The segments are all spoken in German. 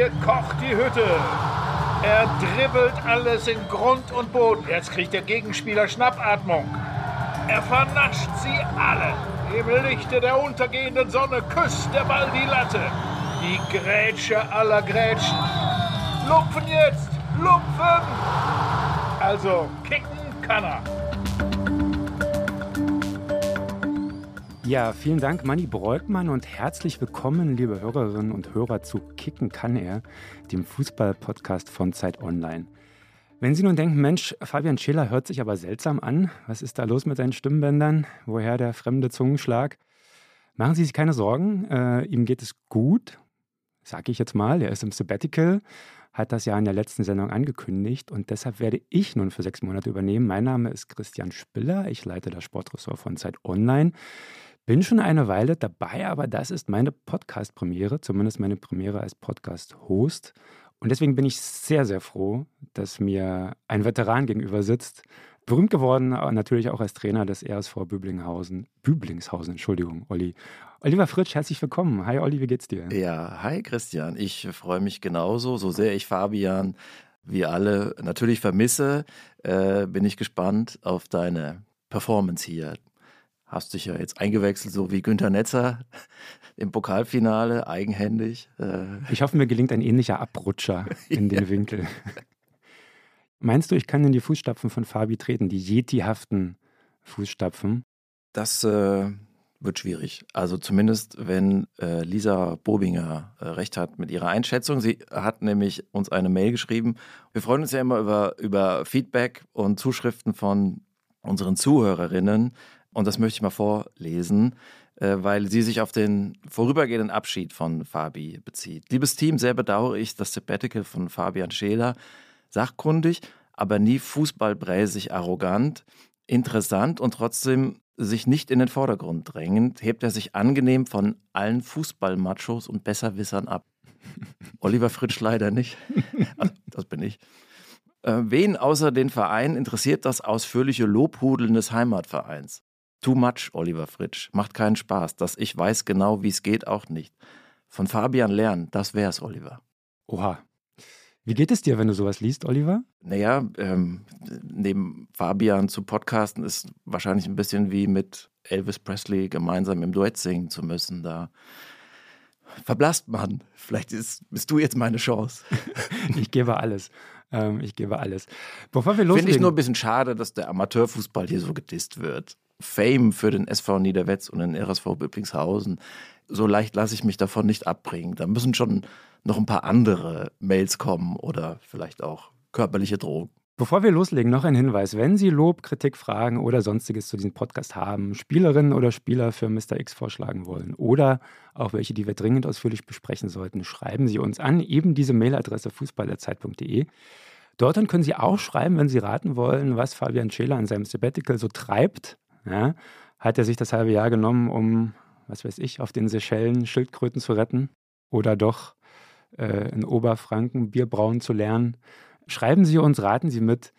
hier kocht die Hütte. Er dribbelt alles in Grund und Boden. Jetzt kriegt der Gegenspieler Schnappatmung. Er vernascht sie alle. Im Lichte der untergehenden Sonne küsst der Ball die Latte. Die Grätsche aller Grätschen. Lupfen jetzt! Lupfen! Also, kicken kann er. Ja, vielen Dank, Manni Breukmann, und herzlich willkommen, liebe Hörerinnen und Hörer, zu Kicken kann er, dem Fußball-Podcast von Zeit Online. Wenn Sie nun denken, Mensch, Fabian Scheler hört sich aber seltsam an, was ist da los mit seinen Stimmbändern? Woher der fremde Zungenschlag? Machen Sie sich keine Sorgen, äh, ihm geht es gut, sage ich jetzt mal, er ist im Sabbatical, hat das ja in der letzten Sendung angekündigt und deshalb werde ich nun für sechs Monate übernehmen. Mein Name ist Christian Spiller, ich leite das Sportressort von Zeit Online. Bin schon eine Weile dabei, aber das ist meine Podcast-Premiere, zumindest meine Premiere als Podcast-Host. Und deswegen bin ich sehr, sehr froh, dass mir ein Veteran gegenüber sitzt. Berühmt geworden, aber natürlich auch als Trainer des RSV Büblinghausen. Büblingshausen, Entschuldigung, Olli. Oliver Fritsch, herzlich willkommen. Hi Olli, wie geht's dir? Ja, hi Christian. Ich freue mich genauso, so sehr ich Fabian wie alle natürlich vermisse, äh, bin ich gespannt auf deine Performance hier hast dich ja jetzt eingewechselt, so wie Günter Netzer im Pokalfinale, eigenhändig. Äh. Ich hoffe, mir gelingt ein ähnlicher Abrutscher in den Winkel. Meinst du, ich kann in die Fußstapfen von Fabi treten, die yetihaften Fußstapfen? Das äh, wird schwierig. Also zumindest, wenn äh, Lisa Bobinger äh, recht hat mit ihrer Einschätzung. Sie hat nämlich uns eine Mail geschrieben. Wir freuen uns ja immer über, über Feedback und Zuschriften von unseren Zuhörerinnen. Und das möchte ich mal vorlesen, äh, weil sie sich auf den vorübergehenden Abschied von Fabi bezieht. Liebes Team, sehr bedauere ich das Sabbatical von Fabian Scheler. Sachkundig, aber nie fußballbräsig arrogant, interessant und trotzdem sich nicht in den Vordergrund drängend, hebt er sich angenehm von allen Fußballmachos und Besserwissern ab. Oliver Fritsch leider nicht. Also, das bin ich. Äh, wen außer den Verein interessiert das ausführliche Lobhudeln des Heimatvereins? Too much, Oliver Fritsch. Macht keinen Spaß. Das Ich weiß genau, wie es geht, auch nicht. Von Fabian lernen, das wär's, Oliver. Oha. Wie geht es dir, wenn du sowas liest, Oliver? Naja, ähm, neben Fabian zu podcasten ist wahrscheinlich ein bisschen wie mit Elvis Presley gemeinsam im Duett singen zu müssen. Da verblasst man. Vielleicht ist, bist du jetzt meine Chance. ich gebe alles. Ähm, ich gebe alles. Bevor wir loslegen. Finde ich nur ein bisschen schade, dass der Amateurfußball hier so gedisst wird. Fame für den SV Niederwetz und den RSV Böblingshausen. So leicht lasse ich mich davon nicht abbringen. Da müssen schon noch ein paar andere Mails kommen oder vielleicht auch körperliche Drohungen. Bevor wir loslegen, noch ein Hinweis. Wenn Sie Lob, Kritik, Fragen oder sonstiges zu diesem Podcast haben, Spielerinnen oder Spieler für Mr. X vorschlagen wollen oder auch welche, die wir dringend ausführlich besprechen sollten, schreiben Sie uns an, eben diese Mailadresse fußballerzeit.de. Dorthin können Sie auch schreiben, wenn Sie raten wollen, was Fabian Scheler an seinem Sabbatical so treibt ja, hat er sich das halbe Jahr genommen, um, was weiß ich, auf den Seychellen Schildkröten zu retten oder doch äh, in Oberfranken Bierbrauen zu lernen. Schreiben Sie uns, raten Sie mit.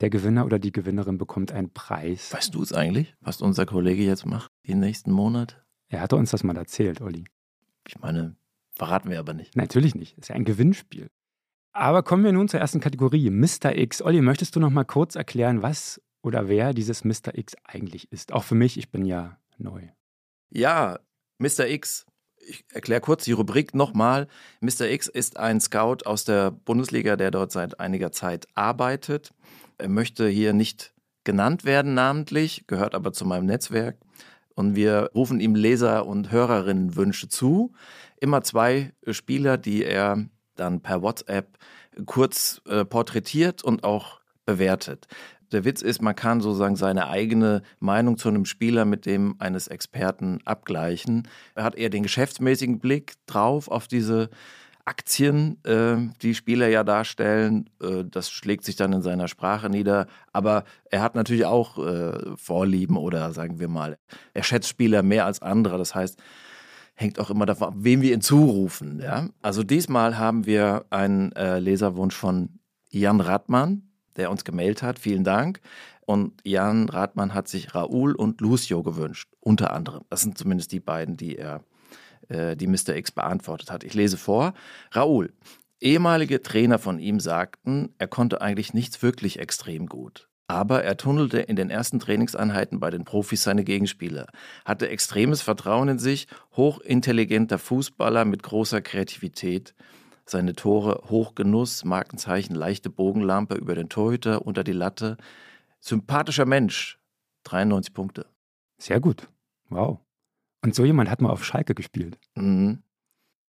Der Gewinner oder die Gewinnerin bekommt einen Preis. Weißt du es eigentlich, was unser Kollege jetzt macht, den nächsten Monat? Er hatte uns das mal erzählt, Olli. Ich meine, verraten wir aber nicht. Natürlich nicht. Ist ja ein Gewinnspiel. Aber kommen wir nun zur ersten Kategorie, Mr. X. Olli, möchtest du noch mal kurz erklären, was oder wer dieses Mr. X eigentlich ist. Auch für mich, ich bin ja neu. Ja, Mr. X. Ich erkläre kurz die Rubrik nochmal. Mr. X ist ein Scout aus der Bundesliga, der dort seit einiger Zeit arbeitet. Er möchte hier nicht genannt werden namentlich, gehört aber zu meinem Netzwerk. Und wir rufen ihm Leser- und Hörerinnenwünsche zu. Immer zwei Spieler, die er dann per WhatsApp kurz äh, porträtiert und auch bewertet der Witz ist, man kann sozusagen seine eigene Meinung zu einem Spieler mit dem eines Experten abgleichen. Er hat eher den geschäftsmäßigen Blick drauf auf diese Aktien, äh, die Spieler ja darstellen. Äh, das schlägt sich dann in seiner Sprache nieder. Aber er hat natürlich auch äh, Vorlieben oder sagen wir mal, er schätzt Spieler mehr als andere. Das heißt, hängt auch immer davon ab, wem wir ihn zurufen. Ja? Also diesmal haben wir einen äh, Leserwunsch von Jan Radmann, der uns gemailt hat. Vielen Dank. Und Jan Rathmann hat sich Raoul und Lucio gewünscht, unter anderem. Das sind zumindest die beiden, die er äh, die Mr. X beantwortet hat. Ich lese vor. Raoul, ehemalige Trainer von ihm sagten, er konnte eigentlich nichts wirklich extrem gut. Aber er tunnelte in den ersten Trainingseinheiten bei den Profis seine Gegenspieler, hatte extremes Vertrauen in sich, hochintelligenter Fußballer mit großer Kreativität. Seine Tore Hochgenuss, Markenzeichen leichte Bogenlampe über den Torhüter, unter die Latte. Sympathischer Mensch, 93 Punkte. Sehr gut. Wow. Und so jemand hat mal auf Schalke gespielt. Mhm.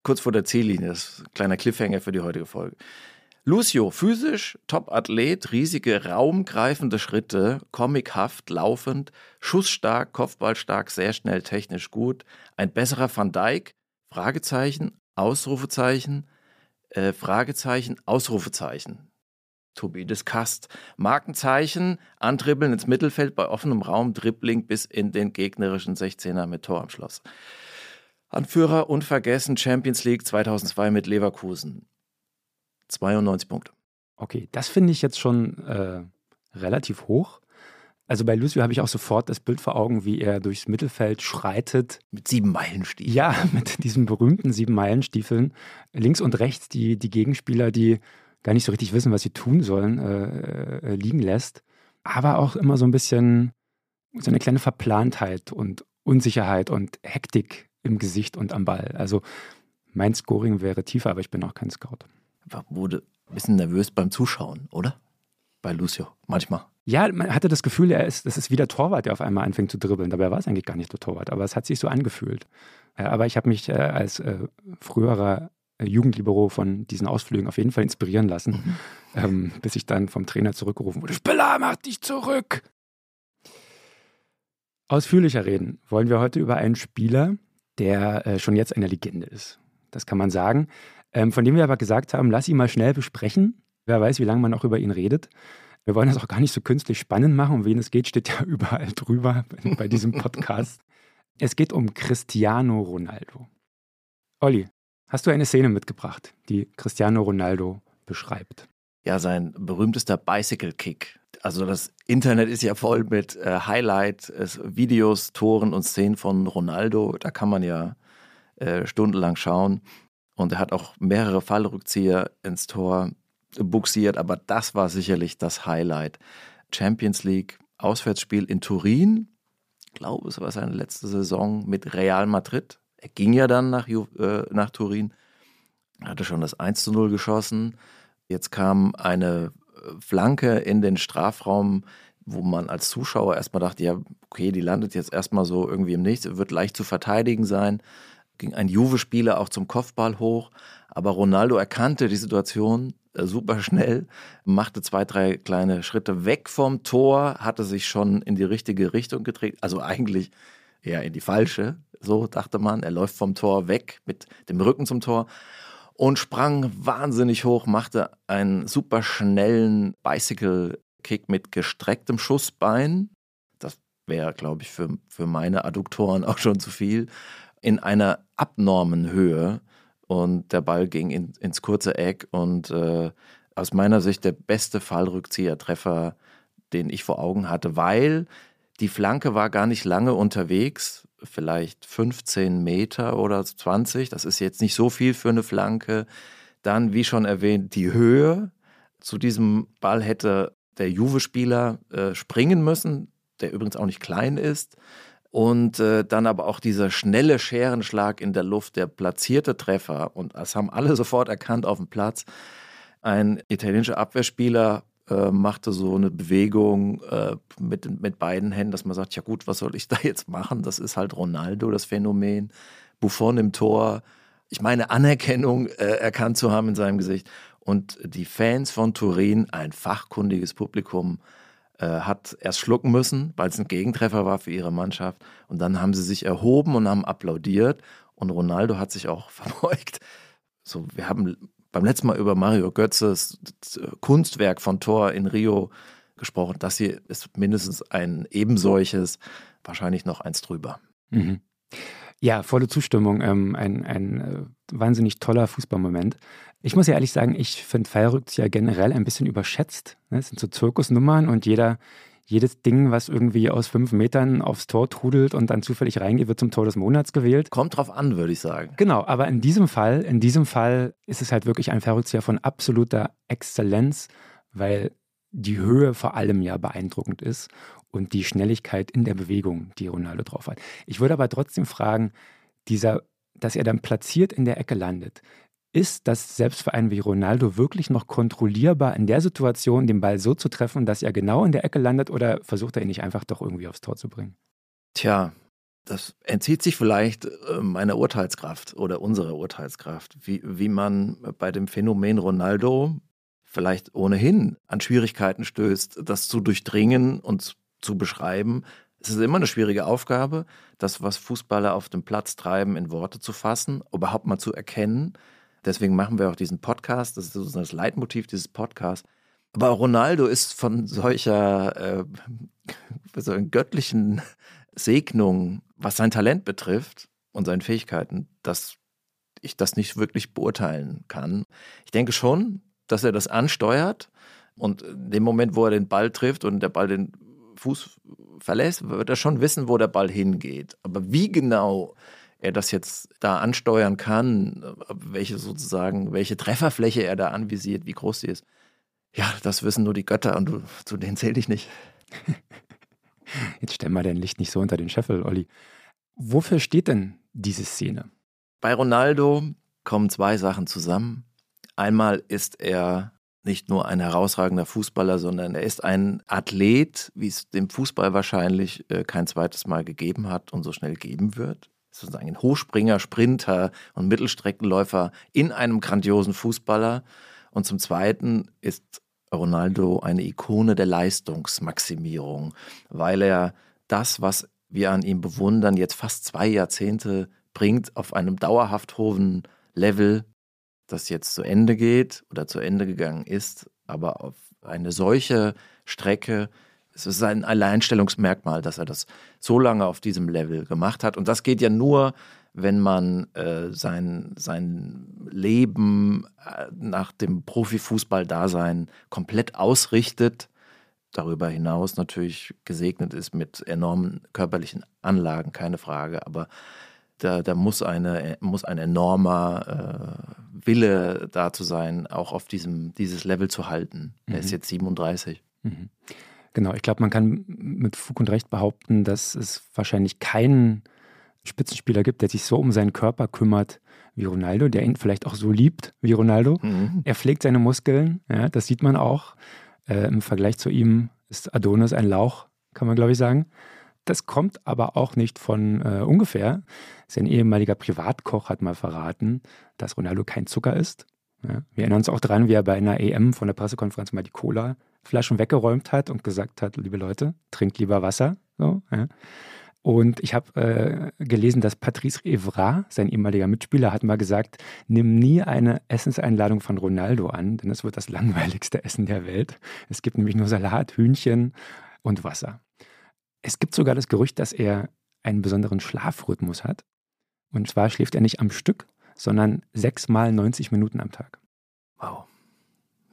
Kurz vor der Ziellinie, das ist ein kleiner Cliffhanger für die heutige Folge. Lucio, physisch, Top-Athlet, riesige, raumgreifende Schritte, comichaft, laufend, schussstark, kopfballstark, sehr schnell, technisch gut. Ein besserer Van Dijk? Fragezeichen, Ausrufezeichen, äh, Fragezeichen, Ausrufezeichen. To be. Markenzeichen, Antribbeln ins Mittelfeld bei offenem Raum, Dribbling bis in den gegnerischen 16er mit Tor am Schloss. Anführer unvergessen Champions League 2002 mit Leverkusen. 92 Punkte. Okay, das finde ich jetzt schon äh, relativ hoch. Also bei Lucio habe ich auch sofort das Bild vor Augen, wie er durchs Mittelfeld schreitet. Mit sieben Meilenstiefeln. Ja, mit diesen berühmten sieben Meilenstiefeln. Links und rechts die, die Gegenspieler, die gar nicht so richtig wissen, was sie tun sollen, äh, äh, liegen lässt. Aber auch immer so ein bisschen so eine kleine Verplantheit und Unsicherheit und Hektik im Gesicht und am Ball. Also mein Scoring wäre tiefer, aber ich bin auch kein Scout wurde ein bisschen nervös beim Zuschauen, oder? Bei Lucio, manchmal. Ja, man hatte das Gefühl, er ist, das ist wie der Torwart, der auf einmal anfängt zu dribbeln. Dabei war es eigentlich gar nicht der Torwart, aber es hat sich so angefühlt. aber ich habe mich äh, als äh, früherer Jugendlibero von diesen Ausflügen auf jeden Fall inspirieren lassen, mhm. ähm, bis ich dann vom Trainer zurückgerufen wurde: Spiller, mach dich zurück! Ausführlicher reden wollen wir heute über einen Spieler, der äh, schon jetzt eine Legende ist. Das kann man sagen ähm, von dem wir aber gesagt haben, lass ihn mal schnell besprechen. Wer weiß, wie lange man auch über ihn redet. Wir wollen das auch gar nicht so künstlich spannend machen. Um wen es geht, steht ja überall drüber bei diesem Podcast. es geht um Cristiano Ronaldo. Olli, hast du eine Szene mitgebracht, die Cristiano Ronaldo beschreibt? Ja, sein berühmtester Bicycle Kick. Also das Internet ist ja voll mit äh, Highlight, Videos, Toren und Szenen von Ronaldo. Da kann man ja äh, stundenlang schauen. Und er hat auch mehrere Fallrückzieher ins Tor buxiert, aber das war sicherlich das Highlight. Champions League, Auswärtsspiel in Turin. Ich glaube, es war seine letzte Saison mit Real Madrid. Er ging ja dann nach, äh, nach Turin, hatte schon das 1 zu 0 geschossen. Jetzt kam eine äh, Flanke in den Strafraum, wo man als Zuschauer erstmal dachte, ja, okay, die landet jetzt erstmal so irgendwie im Nichts, wird leicht zu verteidigen sein ging ein Juve-Spieler auch zum Kopfball hoch. Aber Ronaldo erkannte die Situation super schnell, machte zwei, drei kleine Schritte weg vom Tor, hatte sich schon in die richtige Richtung gedreht. Also eigentlich eher in die falsche, so dachte man. Er läuft vom Tor weg mit dem Rücken zum Tor und sprang wahnsinnig hoch, machte einen super schnellen Bicycle-Kick mit gestrecktem Schussbein. Das wäre, glaube ich, für, für meine Adduktoren auch schon zu viel in einer abnormen Höhe und der Ball ging in, ins kurze Eck und äh, aus meiner Sicht der beste Fallrückzieher-Treffer, den ich vor Augen hatte, weil die Flanke war gar nicht lange unterwegs, vielleicht 15 Meter oder 20, das ist jetzt nicht so viel für eine Flanke. Dann, wie schon erwähnt, die Höhe. Zu diesem Ball hätte der Juve-Spieler äh, springen müssen, der übrigens auch nicht klein ist. Und äh, dann aber auch dieser schnelle Scherenschlag in der Luft, der platzierte Treffer. Und das haben alle sofort erkannt auf dem Platz. Ein italienischer Abwehrspieler äh, machte so eine Bewegung äh, mit, mit beiden Händen, dass man sagt, ja gut, was soll ich da jetzt machen? Das ist halt Ronaldo, das Phänomen. Buffon im Tor. Ich meine, Anerkennung äh, erkannt zu haben in seinem Gesicht. Und die Fans von Turin, ein fachkundiges Publikum, hat erst schlucken müssen, weil es ein Gegentreffer war für ihre Mannschaft. Und dann haben sie sich erhoben und haben applaudiert. Und Ronaldo hat sich auch verbeugt. So, wir haben beim letzten Mal über Mario Götzes Kunstwerk von Tor in Rio gesprochen. Das hier ist mindestens ein ebensolches, wahrscheinlich noch eins drüber. Mhm. Ja, volle Zustimmung. Ähm, ein, ein äh, wahnsinnig toller Fußballmoment. Ich muss ja ehrlich sagen, ich finde Fallrückzieher generell ein bisschen überschätzt. Ne? Es sind so Zirkusnummern und jeder, jedes Ding, was irgendwie aus fünf Metern aufs Tor trudelt und dann zufällig reingeht, wird zum Tor des Monats gewählt. Kommt drauf an, würde ich sagen. Genau, aber in diesem Fall, in diesem Fall ist es halt wirklich ein Verrückter von absoluter Exzellenz, weil die Höhe vor allem ja beeindruckend ist und die Schnelligkeit in der Bewegung, die Ronaldo drauf hat. Ich würde aber trotzdem fragen, dieser, dass er dann platziert in der Ecke landet, ist das selbst für einen wie Ronaldo wirklich noch kontrollierbar in der Situation, den Ball so zu treffen, dass er genau in der Ecke landet oder versucht er ihn nicht einfach doch irgendwie aufs Tor zu bringen? Tja, das entzieht sich vielleicht äh, meiner Urteilskraft oder unserer Urteilskraft, wie, wie man bei dem Phänomen Ronaldo vielleicht ohnehin an Schwierigkeiten stößt, das zu durchdringen und zu beschreiben. Es ist immer eine schwierige Aufgabe, das, was Fußballer auf dem Platz treiben, in Worte zu fassen, überhaupt mal zu erkennen. Deswegen machen wir auch diesen Podcast. Das ist sozusagen das Leitmotiv dieses Podcasts. Aber Ronaldo ist von solcher äh, so göttlichen Segnung, was sein Talent betrifft und seine Fähigkeiten, dass ich das nicht wirklich beurteilen kann. Ich denke schon, dass er das ansteuert und in dem Moment, wo er den Ball trifft und der Ball den Fuß verlässt, wird er schon wissen, wo der Ball hingeht. Aber wie genau er das jetzt da ansteuern kann, welche sozusagen, welche Trefferfläche er da anvisiert, wie groß sie ist. Ja, das wissen nur die Götter und du, zu denen zähle ich nicht. Jetzt stell mal dein Licht nicht so unter den Scheffel, Olli. Wofür steht denn diese Szene? Bei Ronaldo kommen zwei Sachen zusammen. Einmal ist er nicht nur ein herausragender Fußballer, sondern er ist ein Athlet, wie es dem Fußball wahrscheinlich äh, kein zweites Mal gegeben hat und so schnell geben wird sozusagen ein Hochspringer, Sprinter und Mittelstreckenläufer in einem grandiosen Fußballer. Und zum Zweiten ist Ronaldo eine Ikone der Leistungsmaximierung, weil er das, was wir an ihm bewundern, jetzt fast zwei Jahrzehnte bringt auf einem dauerhaft hohen Level, das jetzt zu Ende geht oder zu Ende gegangen ist, aber auf eine solche Strecke es ist ein Alleinstellungsmerkmal, dass er das so lange auf diesem Level gemacht hat. Und das geht ja nur, wenn man äh, sein, sein Leben äh, nach dem Profifußball-Dasein komplett ausrichtet. Darüber hinaus natürlich gesegnet ist mit enormen körperlichen Anlagen, keine Frage. Aber da, da muss, eine, muss ein enormer äh, Wille da zu sein, auch auf diesem, dieses Level zu halten. Mhm. Er ist mhm. jetzt 37. Mhm. Genau, ich glaube, man kann mit Fug und Recht behaupten, dass es wahrscheinlich keinen Spitzenspieler gibt, der sich so um seinen Körper kümmert wie Ronaldo, der ihn vielleicht auch so liebt wie Ronaldo. Mhm. Er pflegt seine Muskeln, ja, das sieht man auch. Äh, Im Vergleich zu ihm ist Adonis ein Lauch, kann man glaube ich sagen. Das kommt aber auch nicht von äh, ungefähr. Sein ehemaliger Privatkoch hat mal verraten, dass Ronaldo kein Zucker ist. Ja. Wir erinnern uns auch daran, wie er bei einer EM von der Pressekonferenz mal die Cola Flaschen weggeräumt hat und gesagt hat, liebe Leute, trinkt lieber Wasser. So, ja. Und ich habe äh, gelesen, dass Patrice Evra, sein ehemaliger Mitspieler, hat mal gesagt, nimm nie eine Essenseinladung von Ronaldo an, denn es wird das langweiligste Essen der Welt. Es gibt nämlich nur Salat, Hühnchen und Wasser. Es gibt sogar das Gerücht, dass er einen besonderen Schlafrhythmus hat. Und zwar schläft er nicht am Stück, sondern sechsmal 90 Minuten am Tag. Wow.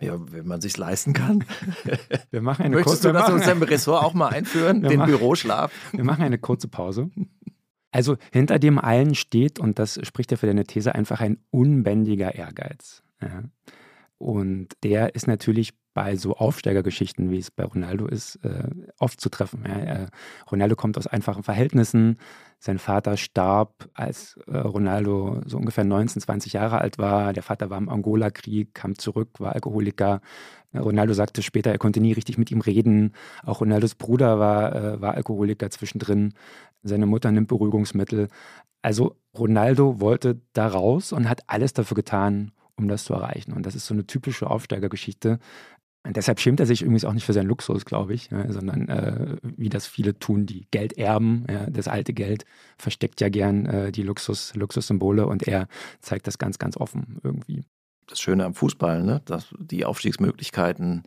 Ja, wenn man sich leisten kann. Wir machen eine Möchtest kurze, du das in unserem Ressort auch mal einführen, den machen, Büroschlaf? Wir machen eine kurze Pause. Also hinter dem allen steht, und das spricht ja für deine These, einfach ein unbändiger Ehrgeiz. Ja. Und der ist natürlich bei so Aufsteigergeschichten, wie es bei Ronaldo ist, äh, oft zu treffen. Ja. Äh, Ronaldo kommt aus einfachen Verhältnissen. Sein Vater starb, als äh, Ronaldo so ungefähr 19, 20 Jahre alt war. Der Vater war im Angola-Krieg, kam zurück, war Alkoholiker. Ronaldo sagte später, er konnte nie richtig mit ihm reden. Auch Ronaldos Bruder war, äh, war Alkoholiker zwischendrin. Seine Mutter nimmt Beruhigungsmittel. Also Ronaldo wollte da raus und hat alles dafür getan, um das zu erreichen. Und das ist so eine typische Aufsteigergeschichte. Und deshalb schämt er sich übrigens auch nicht für seinen Luxus, glaube ich, ja, sondern äh, wie das viele tun, die Geld erben. Ja, das alte Geld versteckt ja gern äh, die Luxus, Luxussymbole und er zeigt das ganz, ganz offen irgendwie. Das Schöne am Fußball, ne? dass die Aufstiegsmöglichkeiten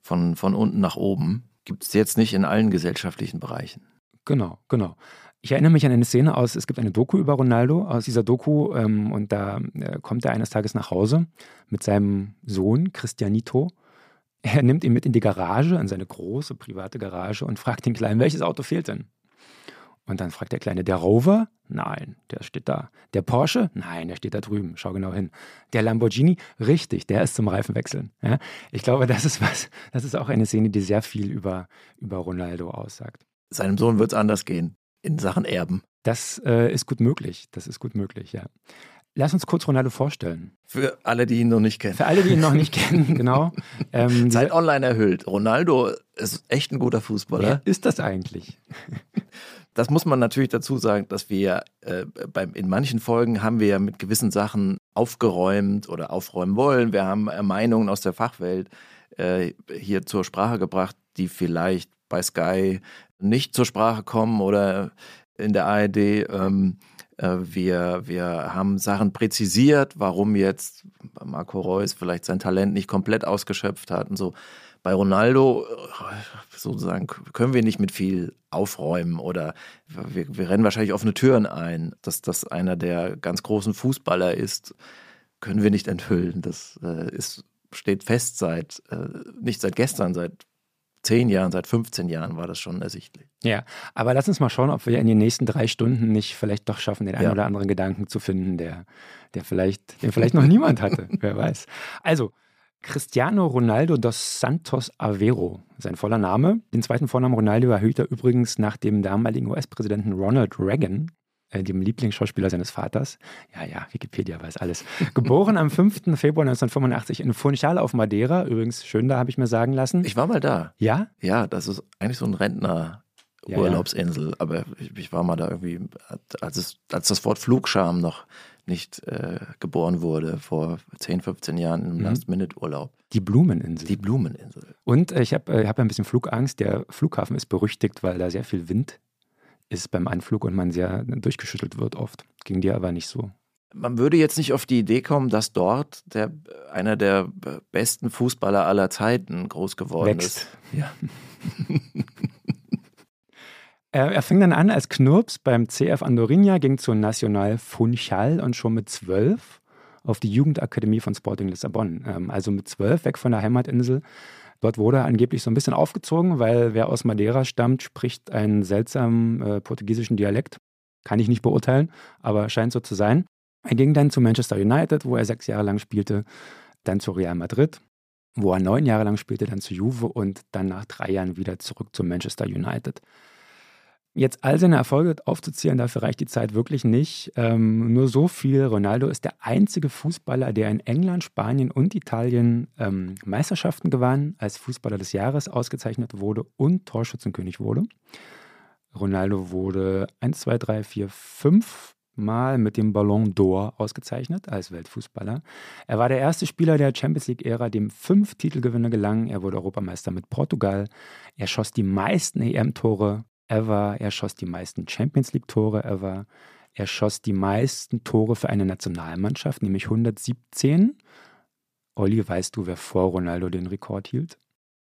von, von unten nach oben gibt es jetzt nicht in allen gesellschaftlichen Bereichen. Genau, genau. Ich erinnere mich an eine Szene aus, es gibt eine Doku über Ronaldo, aus dieser Doku, ähm, und da äh, kommt er eines Tages nach Hause mit seinem Sohn Cristianito Er nimmt ihn mit in die Garage, in seine große private Garage und fragt den Kleinen, welches Auto fehlt denn? Und dann fragt der Kleine, der Rover? Nein, der steht da. Der Porsche? Nein, der steht da drüben. Schau genau hin. Der Lamborghini? Richtig, der ist zum Reifenwechseln. Ja, ich glaube, das ist was, das ist auch eine Szene, die sehr viel über, über Ronaldo aussagt. Seinem Sohn wird es anders gehen in Sachen Erben. Das äh, ist gut möglich. Das ist gut möglich, ja. Lass uns kurz Ronaldo vorstellen. Für alle, die ihn noch nicht kennen. Für alle, die ihn noch nicht kennen, genau. Ähm, Zeit online erhöht. Ronaldo ist echt ein guter Fußballer. Wer ist das eigentlich? Das muss man natürlich dazu sagen, dass wir äh, beim, in manchen Folgen haben wir ja mit gewissen Sachen aufgeräumt oder aufräumen wollen. Wir haben äh, Meinungen aus der Fachwelt äh, hier zur Sprache gebracht, die vielleicht bei Sky nicht zur Sprache kommen oder in der ARD. Ähm, äh, wir, wir haben Sachen präzisiert, warum jetzt Marco Reus vielleicht sein Talent nicht komplett ausgeschöpft hat und so. Bei Ronaldo äh, sozusagen können wir nicht mit viel aufräumen oder wir, wir rennen wahrscheinlich offene Türen ein. Dass das einer der ganz großen Fußballer ist, können wir nicht enthüllen. Das äh, ist, steht fest seit, äh, nicht seit gestern, seit zehn Jahren, seit 15 Jahren war das schon ersichtlich. Ja, aber lass uns mal schauen, ob wir in den nächsten drei Stunden nicht vielleicht doch schaffen, den ja. einen oder anderen Gedanken zu finden, der, der vielleicht, den vielleicht noch niemand hatte. Wer weiß. Also, Cristiano Ronaldo dos Santos Aveiro, sein voller Name. Den zweiten Vornamen Ronaldo erhöht er übrigens nach dem damaligen US-Präsidenten Ronald Reagan, dem Lieblingsschauspieler seines Vaters. Ja, ja, Wikipedia weiß alles. Geboren am 5. Februar 1985 in Funchal auf Madeira. Übrigens, schön da, habe ich mir sagen lassen. Ich war mal da. Ja? Ja, das ist eigentlich so ein Rentner. Ja, Urlaubsinsel, ja. aber ich, ich, war mal da irgendwie, als, es, als das Wort Flugscham noch nicht äh, geboren wurde, vor 10, 15 Jahren im mhm. Last-Minute-Urlaub. Die Blumeninsel. Die Blumeninsel. Und äh, ich habe äh, hab ein bisschen Flugangst. Der Flughafen ist berüchtigt, weil da sehr viel Wind ist beim Anflug und man sehr durchgeschüttelt wird oft. Ging dir aber nicht so. Man würde jetzt nicht auf die Idee kommen, dass dort der, einer der besten Fußballer aller Zeiten groß geworden Wächst. ist. Ja. er, fing dann an als Knurps beim CF Andorinha, ging zur Nacional Funchal und schon mit zwölf auf die Jugendakademie von Sporting Lissabon. Ähm, also mit zwölf weg von der Heimatinsel Dort wurde er angeblich so ein bisschen aufgezogen, weil wer aus Madeira stammt, spricht einen seltsamen äh, portugiesischen Dialekt. Kann ich nicht beurteilen, aber scheint so zu sein. Er ging dann zu Manchester United, wo er sechs Jahre lang spielte, dann zu Real Madrid, wo er neun Jahre lang spielte, dann zu Juve und dann nach drei Jahren wieder zurück zu Manchester United. Jetzt all seine Erfolge aufzuzählen, dafür reicht die Zeit wirklich nicht. Ähm, nur so viel. Ronaldo ist der einzige Fußballer, der in England, Spanien und Italien ähm, Meisterschaften gewann, als Fußballer des Jahres ausgezeichnet wurde und Torschützenkönig wurde. Ronaldo wurde 1, 2, 3, 4, 5 Mal mit dem Ballon d'Or ausgezeichnet als Weltfußballer. Er war der erste Spieler der Champions League-Ära, dem fünf Titelgewinne gelangen. Er wurde Europameister mit Portugal. Er schoss die meisten EM-Tore ever. Er schoss die meisten Champions League-Tore ever. Er schoss die meisten Tore für eine Nationalmannschaft, nämlich 117. Olli, weißt du, wer vor Ronaldo den Rekord hielt?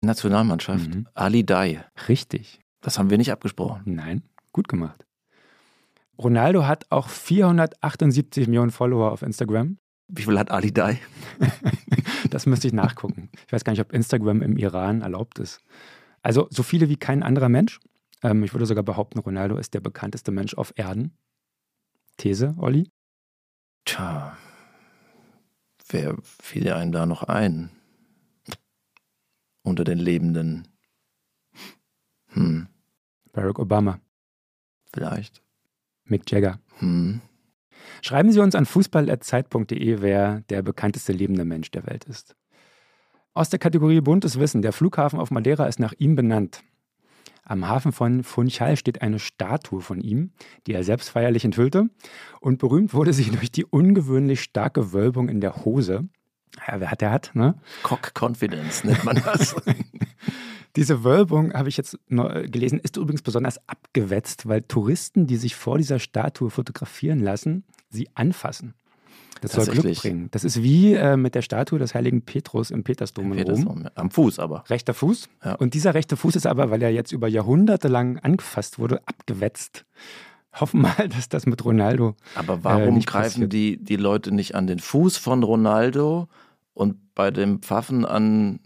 Nationalmannschaft. Mhm. Ali Dai. Richtig. Das haben wir nicht abgesprochen. Nein, gut gemacht. Ronaldo hat auch 478 Millionen Follower auf Instagram. Wie viel hat Ali Dai? das müsste ich nachgucken. Ich weiß gar nicht, ob Instagram im Iran erlaubt ist. Also so viele wie kein anderer Mensch. Ähm, ich würde sogar behaupten, Ronaldo ist der bekannteste Mensch auf Erden. These, Olli? Tja, wer fiel einem da noch ein? Unter den Lebenden. Hm. Barack Obama. Vielleicht. Mick Jagger. Hm. Schreiben Sie uns an fußball.zeit.de, wer der bekannteste lebende Mensch der Welt ist. Aus der Kategorie Buntes Wissen. Der Flughafen auf Madeira ist nach ihm benannt. Am Hafen von Funchal steht eine Statue von ihm, die er selbst feierlich enthüllte. Und berühmt wurde sie durch die ungewöhnlich starke Wölbung in der Hose. Ja, wer hat, der hat, ne? Cock Confidence nennt man das. Diese Wölbung, habe ich jetzt gelesen, ist übrigens besonders abgewetzt, weil Touristen, die sich vor dieser Statue fotografieren lassen, sie anfassen. Das soll Glück bringen. Das ist wie äh, mit der Statue des heiligen Petrus im Petersdom in Rom. Am Fuß aber. Rechter Fuß. Ja. Und dieser rechte Fuß ist aber, weil er jetzt über Jahrhunderte lang angefasst wurde, abgewetzt. Hoffen mal, dass das mit Ronaldo. Aber warum äh, greifen die, die Leute nicht an den Fuß von Ronaldo und bei dem Pfaffen an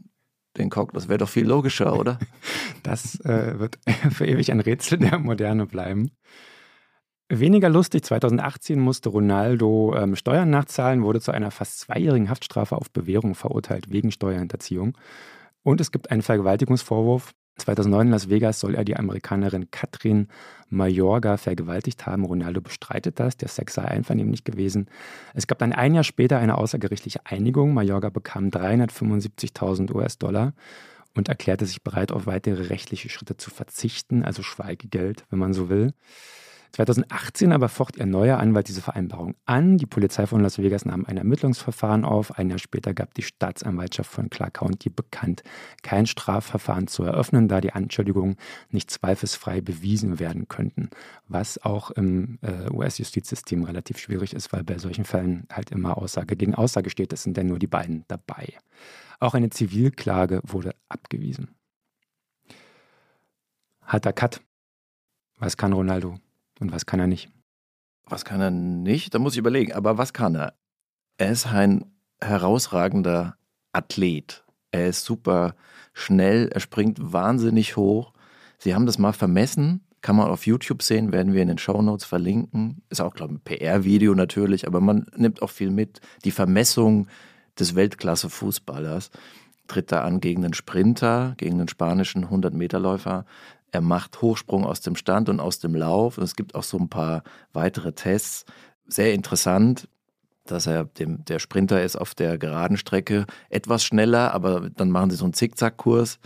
den Cock. Das wäre doch viel logischer, oder? das äh, wird für ewig ein Rätsel der Moderne bleiben. Weniger lustig, 2018 musste Ronaldo ähm, Steuern nachzahlen, wurde zu einer fast zweijährigen Haftstrafe auf Bewährung verurteilt wegen Steuerhinterziehung. Und es gibt einen Vergewaltigungsvorwurf. 2009 in Las Vegas soll er die Amerikanerin Katrin Mayorga vergewaltigt haben. Ronaldo bestreitet das. Der Sex sei einvernehmlich gewesen. Es gab dann ein Jahr später eine außergerichtliche Einigung. Mayorga bekam 375.000 US-Dollar und erklärte sich bereit, auf weitere rechtliche Schritte zu verzichten, also Schweigegeld, wenn man so will. 2018 aber focht ihr neuer Anwalt diese Vereinbarung an. Die Polizei von Las Vegas nahm ein Ermittlungsverfahren auf. Ein Jahr später gab die Staatsanwaltschaft von Clark County bekannt, kein Strafverfahren zu eröffnen, da die Anschuldigungen nicht zweifelsfrei bewiesen werden könnten. Was auch im äh, US-Justizsystem relativ schwierig ist, weil bei solchen Fällen halt immer Aussage gegen Aussage steht. Es sind denn nur die beiden dabei. Auch eine Zivilklage wurde abgewiesen. Hat er Cut. Was kann Ronaldo? Und was kann er nicht? Was kann er nicht? Da muss ich überlegen. Aber was kann er? Er ist ein herausragender Athlet. Er ist super schnell, er springt wahnsinnig hoch. Sie haben das mal vermessen, kann man auf YouTube sehen, werden wir in den Shownotes verlinken. Ist auch, glaube ich, ein PR-Video natürlich, aber man nimmt auch viel mit. Die Vermessung des Weltklasse-Fußballers tritt da an gegen den Sprinter, gegen den spanischen 100-Meter-Läufer. Er macht Hochsprung aus dem Stand und aus dem Lauf. Und es gibt auch so ein paar weitere Tests. Sehr interessant, dass er dem, der Sprinter ist auf der geraden Strecke etwas schneller, aber dann machen sie so einen Zickzackkurs.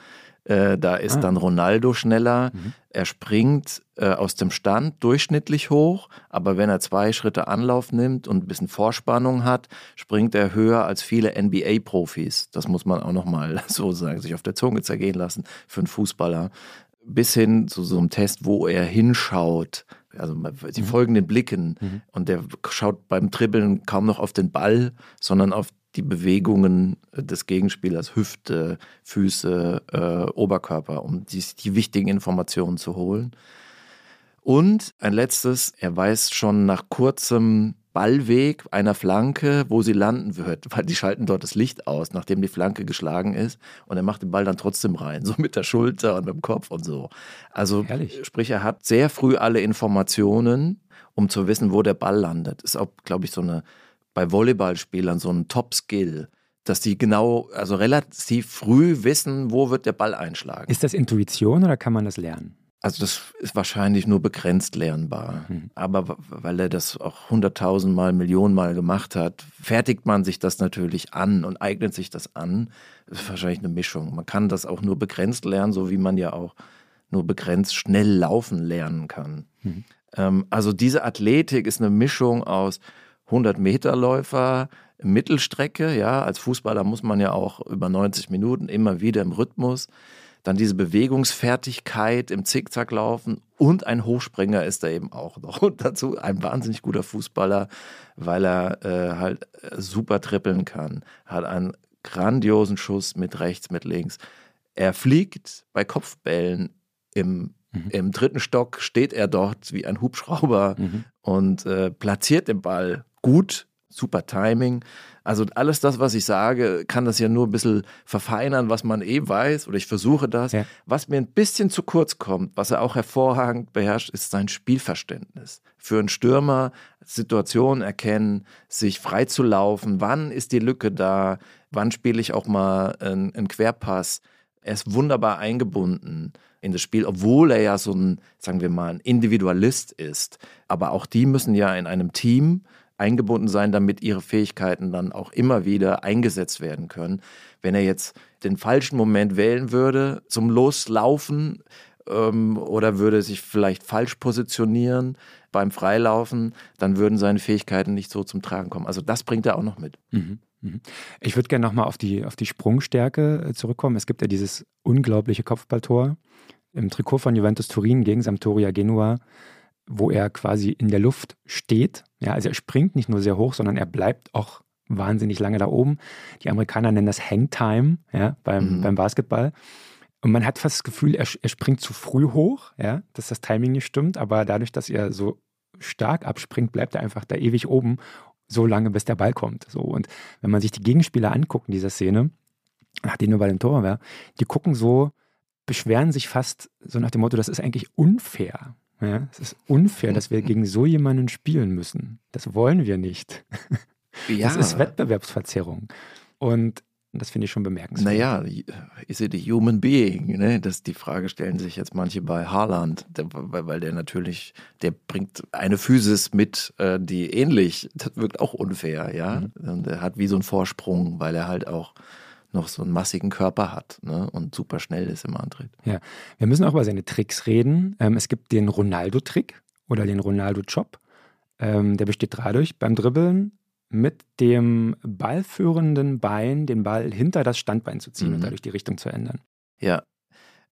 Äh, da ist ah. dann Ronaldo schneller. Mhm. Er springt äh, aus dem Stand durchschnittlich hoch, aber wenn er zwei Schritte Anlauf nimmt und ein bisschen Vorspannung hat, springt er höher als viele NBA-Profis. Das muss man auch nochmal so sagen, sich auf der Zunge zergehen lassen für einen Fußballer bis hin zu so einem Test, wo er hinschaut. Also die mhm. folgenden Blicken mhm. und der schaut beim Dribbeln kaum noch auf den Ball, sondern auf die Bewegungen des Gegenspielers, Hüfte, Füße, äh, Oberkörper, um die, die wichtigen Informationen zu holen. Und ein letztes, er weiß schon nach kurzem Ballweg einer Flanke, wo sie landen wird, weil die schalten dort das Licht aus, nachdem die Flanke geschlagen ist und er macht den Ball dann trotzdem rein, so mit der Schulter und mit dem Kopf und so. Also Herrlich. sprich, er hat sehr früh alle Informationen, um zu wissen, wo der Ball landet. Ist auch, glaube ich, so eine bei Volleyballspielern so ein Top-Skill dass die genau, also relativ früh wissen, wo wird der Ball einschlagen. Ist das Intuition oder kann man das lernen? Also das ist wahrscheinlich nur begrenzt lernbar. Mhm. Aber weil er das auch hunderttausendmal, Millionenmal gemacht hat, fertigt man sich das natürlich an und eignet sich das an. Das ist wahrscheinlich eine Mischung. Man kann das auch nur begrenzt lernen, so wie man ja auch nur begrenzt schnell laufen lernen kann. Mhm. Ähm, also diese Athletik ist eine Mischung aus 100-Meter-Läufer, Mittelstrecke, ja, als Fußballer muss man ja auch über 90 Minuten immer wieder im Rhythmus dann diese Bewegungsfertigkeit im Zickzacklaufen und ein Hochspringer ist er eben auch noch. Und dazu ein wahnsinnig guter Fußballer, weil er äh, halt äh, super trippeln kann, hat einen grandiosen Schuss mit rechts, mit links. Er fliegt bei Kopfbällen im, mhm. im dritten Stock, steht er dort wie ein Hubschrauber mhm. und äh, platziert den Ball gut, super Timing. Also alles das, was ich sage, kann das ja nur ein bisschen verfeinern, was man eh weiß, oder ich versuche das. Ja. Was mir ein bisschen zu kurz kommt, was er auch hervorragend beherrscht, ist sein Spielverständnis. Für einen Stürmer Situationen erkennen, sich frei zu laufen, wann ist die Lücke da, wann spiele ich auch mal einen, einen Querpass. Er ist wunderbar eingebunden in das Spiel, obwohl er ja so ein, sagen wir mal, ein Individualist ist. Aber auch die müssen ja in einem Team eingebunden sein, damit ihre Fähigkeiten dann auch immer wieder eingesetzt werden können. Wenn er jetzt den falschen Moment wählen würde zum Loslaufen ähm, oder würde sich vielleicht falsch positionieren beim Freilaufen, dann würden seine Fähigkeiten nicht so zum Tragen kommen. Also das bringt er auch noch mit. Mhm. mhm. Ich würde gerne nochmal auf die, auf die Sprungstärke äh, zurückkommen. Es gibt ja dieses unglaubliche Kopfballtor im Trikot von Juventus Turin gegen Sampdoria Genua wo er quasi in der Luft steht. Ja, also er springt nicht nur sehr hoch, sondern er bleibt auch wahnsinnig lange da oben. Die Amerikaner nennen das Hangtime ja, beim, mhm. beim Basketball. Und man hat fast das Gefühl, er, er springt zu früh hoch, ja, dass das Timing nicht stimmt, aber dadurch, dass er so stark abspringt, bleibt er einfach da ewig oben, so lange, bis der Ball kommt. So. Und wenn man sich die Gegenspieler anguckt in dieser Szene, nachdem du bei dem Tor war, die gucken so, beschweren sich fast so nach dem Motto, das ist eigentlich unfair. Ja, es ist unfair, dass wir gegen so jemanden spielen müssen. Das wollen wir nicht. Ja. Das ist Wettbewerbsverzerrung. Und das finde ich schon bemerkenswert. Naja, ist it a human being? Ne? Das, die Frage stellen sich jetzt manche bei Haaland, der, weil der natürlich, der bringt eine Physis mit, äh, die ähnlich, das wirkt auch unfair, ja. Mhm. Und er hat wie so einen Vorsprung, weil er halt auch noch so einen massigen Körper hat ne? und super schnell ist im Antritt. Ja, wir müssen auch über seine Tricks reden. Ähm, es gibt den Ronaldo-Trick oder den Ronaldo-Chop. Ähm, der besteht dadurch beim Dribbeln mit dem ballführenden Bein den Ball hinter das Standbein zu ziehen mhm. und dadurch die Richtung zu ändern. Ja,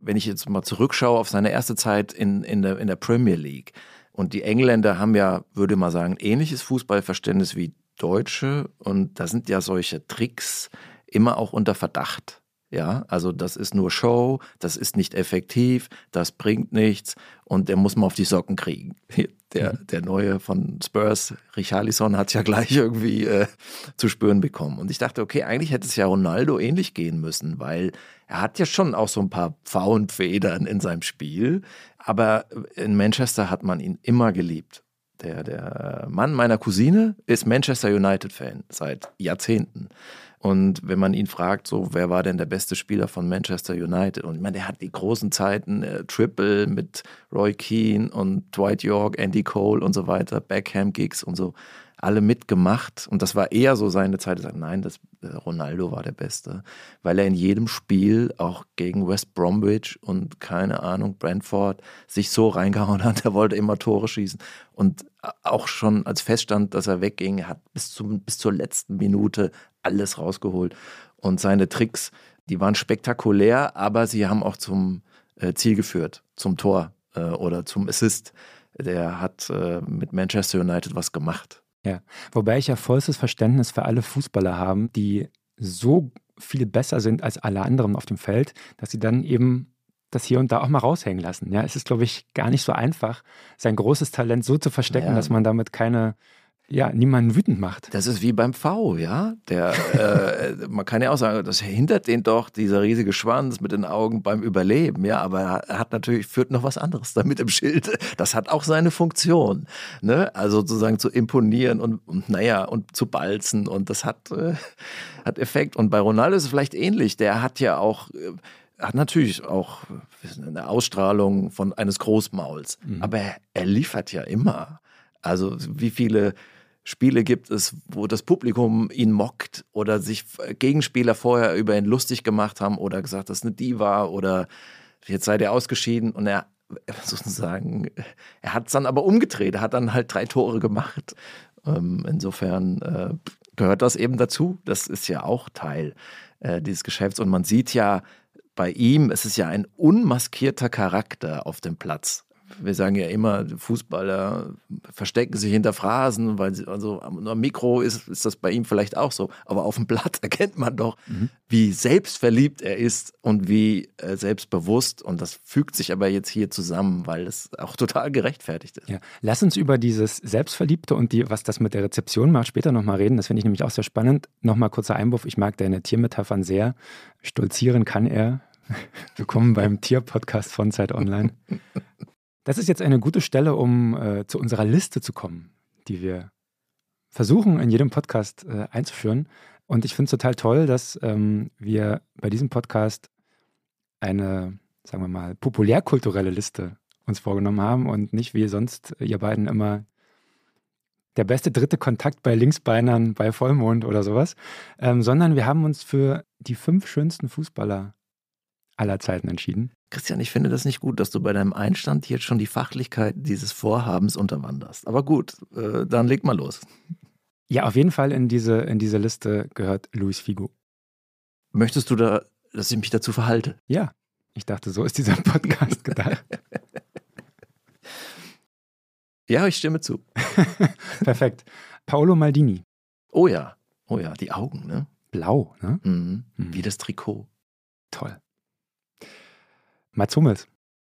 wenn ich jetzt mal zurückschaue auf seine erste Zeit in, in, der, in der Premier League und die Engländer haben ja, würde man sagen, ähnliches Fußballverständnis wie Deutsche und da sind ja solche Tricks immer auch unter Verdacht. Ja, also das ist nur Show, das ist nicht effektiv, das bringt nichts und der muss man auf die Socken kriegen. Der, mhm. der neue von Spurs, Richarlison, hat es ja gleich irgendwie äh, zu spüren bekommen. Und ich dachte, okay, eigentlich hätte es ja Ronaldo ähnlich gehen müssen, weil er hat ja schon auch so ein paar Pfauenfedern in seinem Spiel. Aber in Manchester hat man ihn immer geliebt. Der, der Mann meiner Cousine ist Manchester United-Fan seit Jahrzehnten. Und wenn man ihn fragt, so, wer war denn der beste Spieler von Manchester United? Und ich meine, der hat die großen Zeiten, äh, Triple mit Roy Keane und Dwight York, Andy Cole und so weiter, Beckham, Giggs und so, alle mitgemacht. Und das war eher so seine Zeit. Er sagt, nein, das, äh, Ronaldo war der Beste, weil er in jedem Spiel auch gegen West Bromwich und keine Ahnung, Brentford sich so reingehauen hat. Er wollte immer Tore schießen. Und auch schon als feststand, dass er wegging, hat bis, zum, bis zur letzten Minute alles rausgeholt. Und seine Tricks, die waren spektakulär, aber sie haben auch zum äh, Ziel geführt, zum Tor äh, oder zum Assist. Der hat mit Manchester United was gemacht. Ja, wobei ich ja vollstes Verständnis für alle Fußballer haben, die so viel besser sind als alle anderen auf dem Feld, dass sie dann eben das hier und da auch mal raushängen lassen. Ja, es ist, glaube ich, gar nicht so einfach, sein großes Talent so zu verstecken, ja. dass man damit keine ja, niemanden wütend macht. Das ist wie beim V, ja. Der, äh, man kann ja auch sagen, das hindert den doch, dieser riesige Schwanz mit den Augen beim Überleben, ja, aber er hat natürlich, führt noch was anderes damit im Schild. Das hat auch seine Funktion, ne? Also sozusagen zu imponieren und, und naja, und zu balzen und das hat, äh, hat Effekt. Und bei Ronaldo ist es vielleicht ähnlich. Der hat ja auch, äh, hat natürlich auch eine Ausstrahlung von eines Großmauls, mhm. aber er, er liefert ja immer. Also wie viele Spiele gibt es, wo das Publikum ihn mockt oder sich Gegenspieler vorher über ihn lustig gemacht haben oder gesagt, das ist eine Diva oder jetzt seid ihr ausgeschieden und er sozusagen, er hat es dann aber umgedreht, er hat dann halt drei Tore gemacht. Ähm, insofern äh, gehört das eben dazu. Das ist ja auch Teil äh, dieses Geschäfts und man sieht ja bei ihm, es ist ja ein unmaskierter Charakter auf dem Platz wir sagen ja immer, Fußballer verstecken sich hinter Phrasen, weil sie, also am Mikro ist, ist das bei ihm vielleicht auch so. Aber auf dem Blatt erkennt man doch, mhm. wie selbstverliebt er ist und wie äh, selbstbewusst. Und das fügt sich aber jetzt hier zusammen, weil es auch total gerechtfertigt ist. Ja. Lass uns über dieses Selbstverliebte und die, was das mit der Rezeption macht, später nochmal reden. Das finde ich nämlich auch sehr spannend. Nochmal kurzer Einwurf. Ich mag deine Tiermetaphern sehr. Stolzieren kann er. Willkommen beim Tierpodcast von Zeit Online. Das ist jetzt eine gute Stelle, um äh, zu unserer Liste zu kommen, die wir versuchen in jedem Podcast äh, einzuführen. Und ich finde es total toll, dass ähm, wir bei diesem Podcast eine, sagen wir mal, populärkulturelle Liste uns vorgenommen haben und nicht wie sonst ihr beiden immer der beste dritte Kontakt bei Linksbeinern bei Vollmond oder sowas, ähm, sondern wir haben uns für die fünf schönsten Fußballer aller Zeiten entschieden. Christian, ich finde das nicht gut, dass du bei deinem Einstand jetzt schon die Fachlichkeit dieses Vorhabens unterwanderst. Aber gut, äh, dann leg mal los. Ja, auf jeden Fall in diese, in diese Liste gehört Luis Figo. Möchtest du da, dass ich mich dazu verhalte? Ja, ich dachte, so ist dieser Podcast gedacht. ja, ich stimme zu. Perfekt. Paolo Maldini. Oh ja, oh ja, die Augen, ne? Blau, ne? Mhm. Mhm. Wie das Trikot. Toll. Mats Hummels.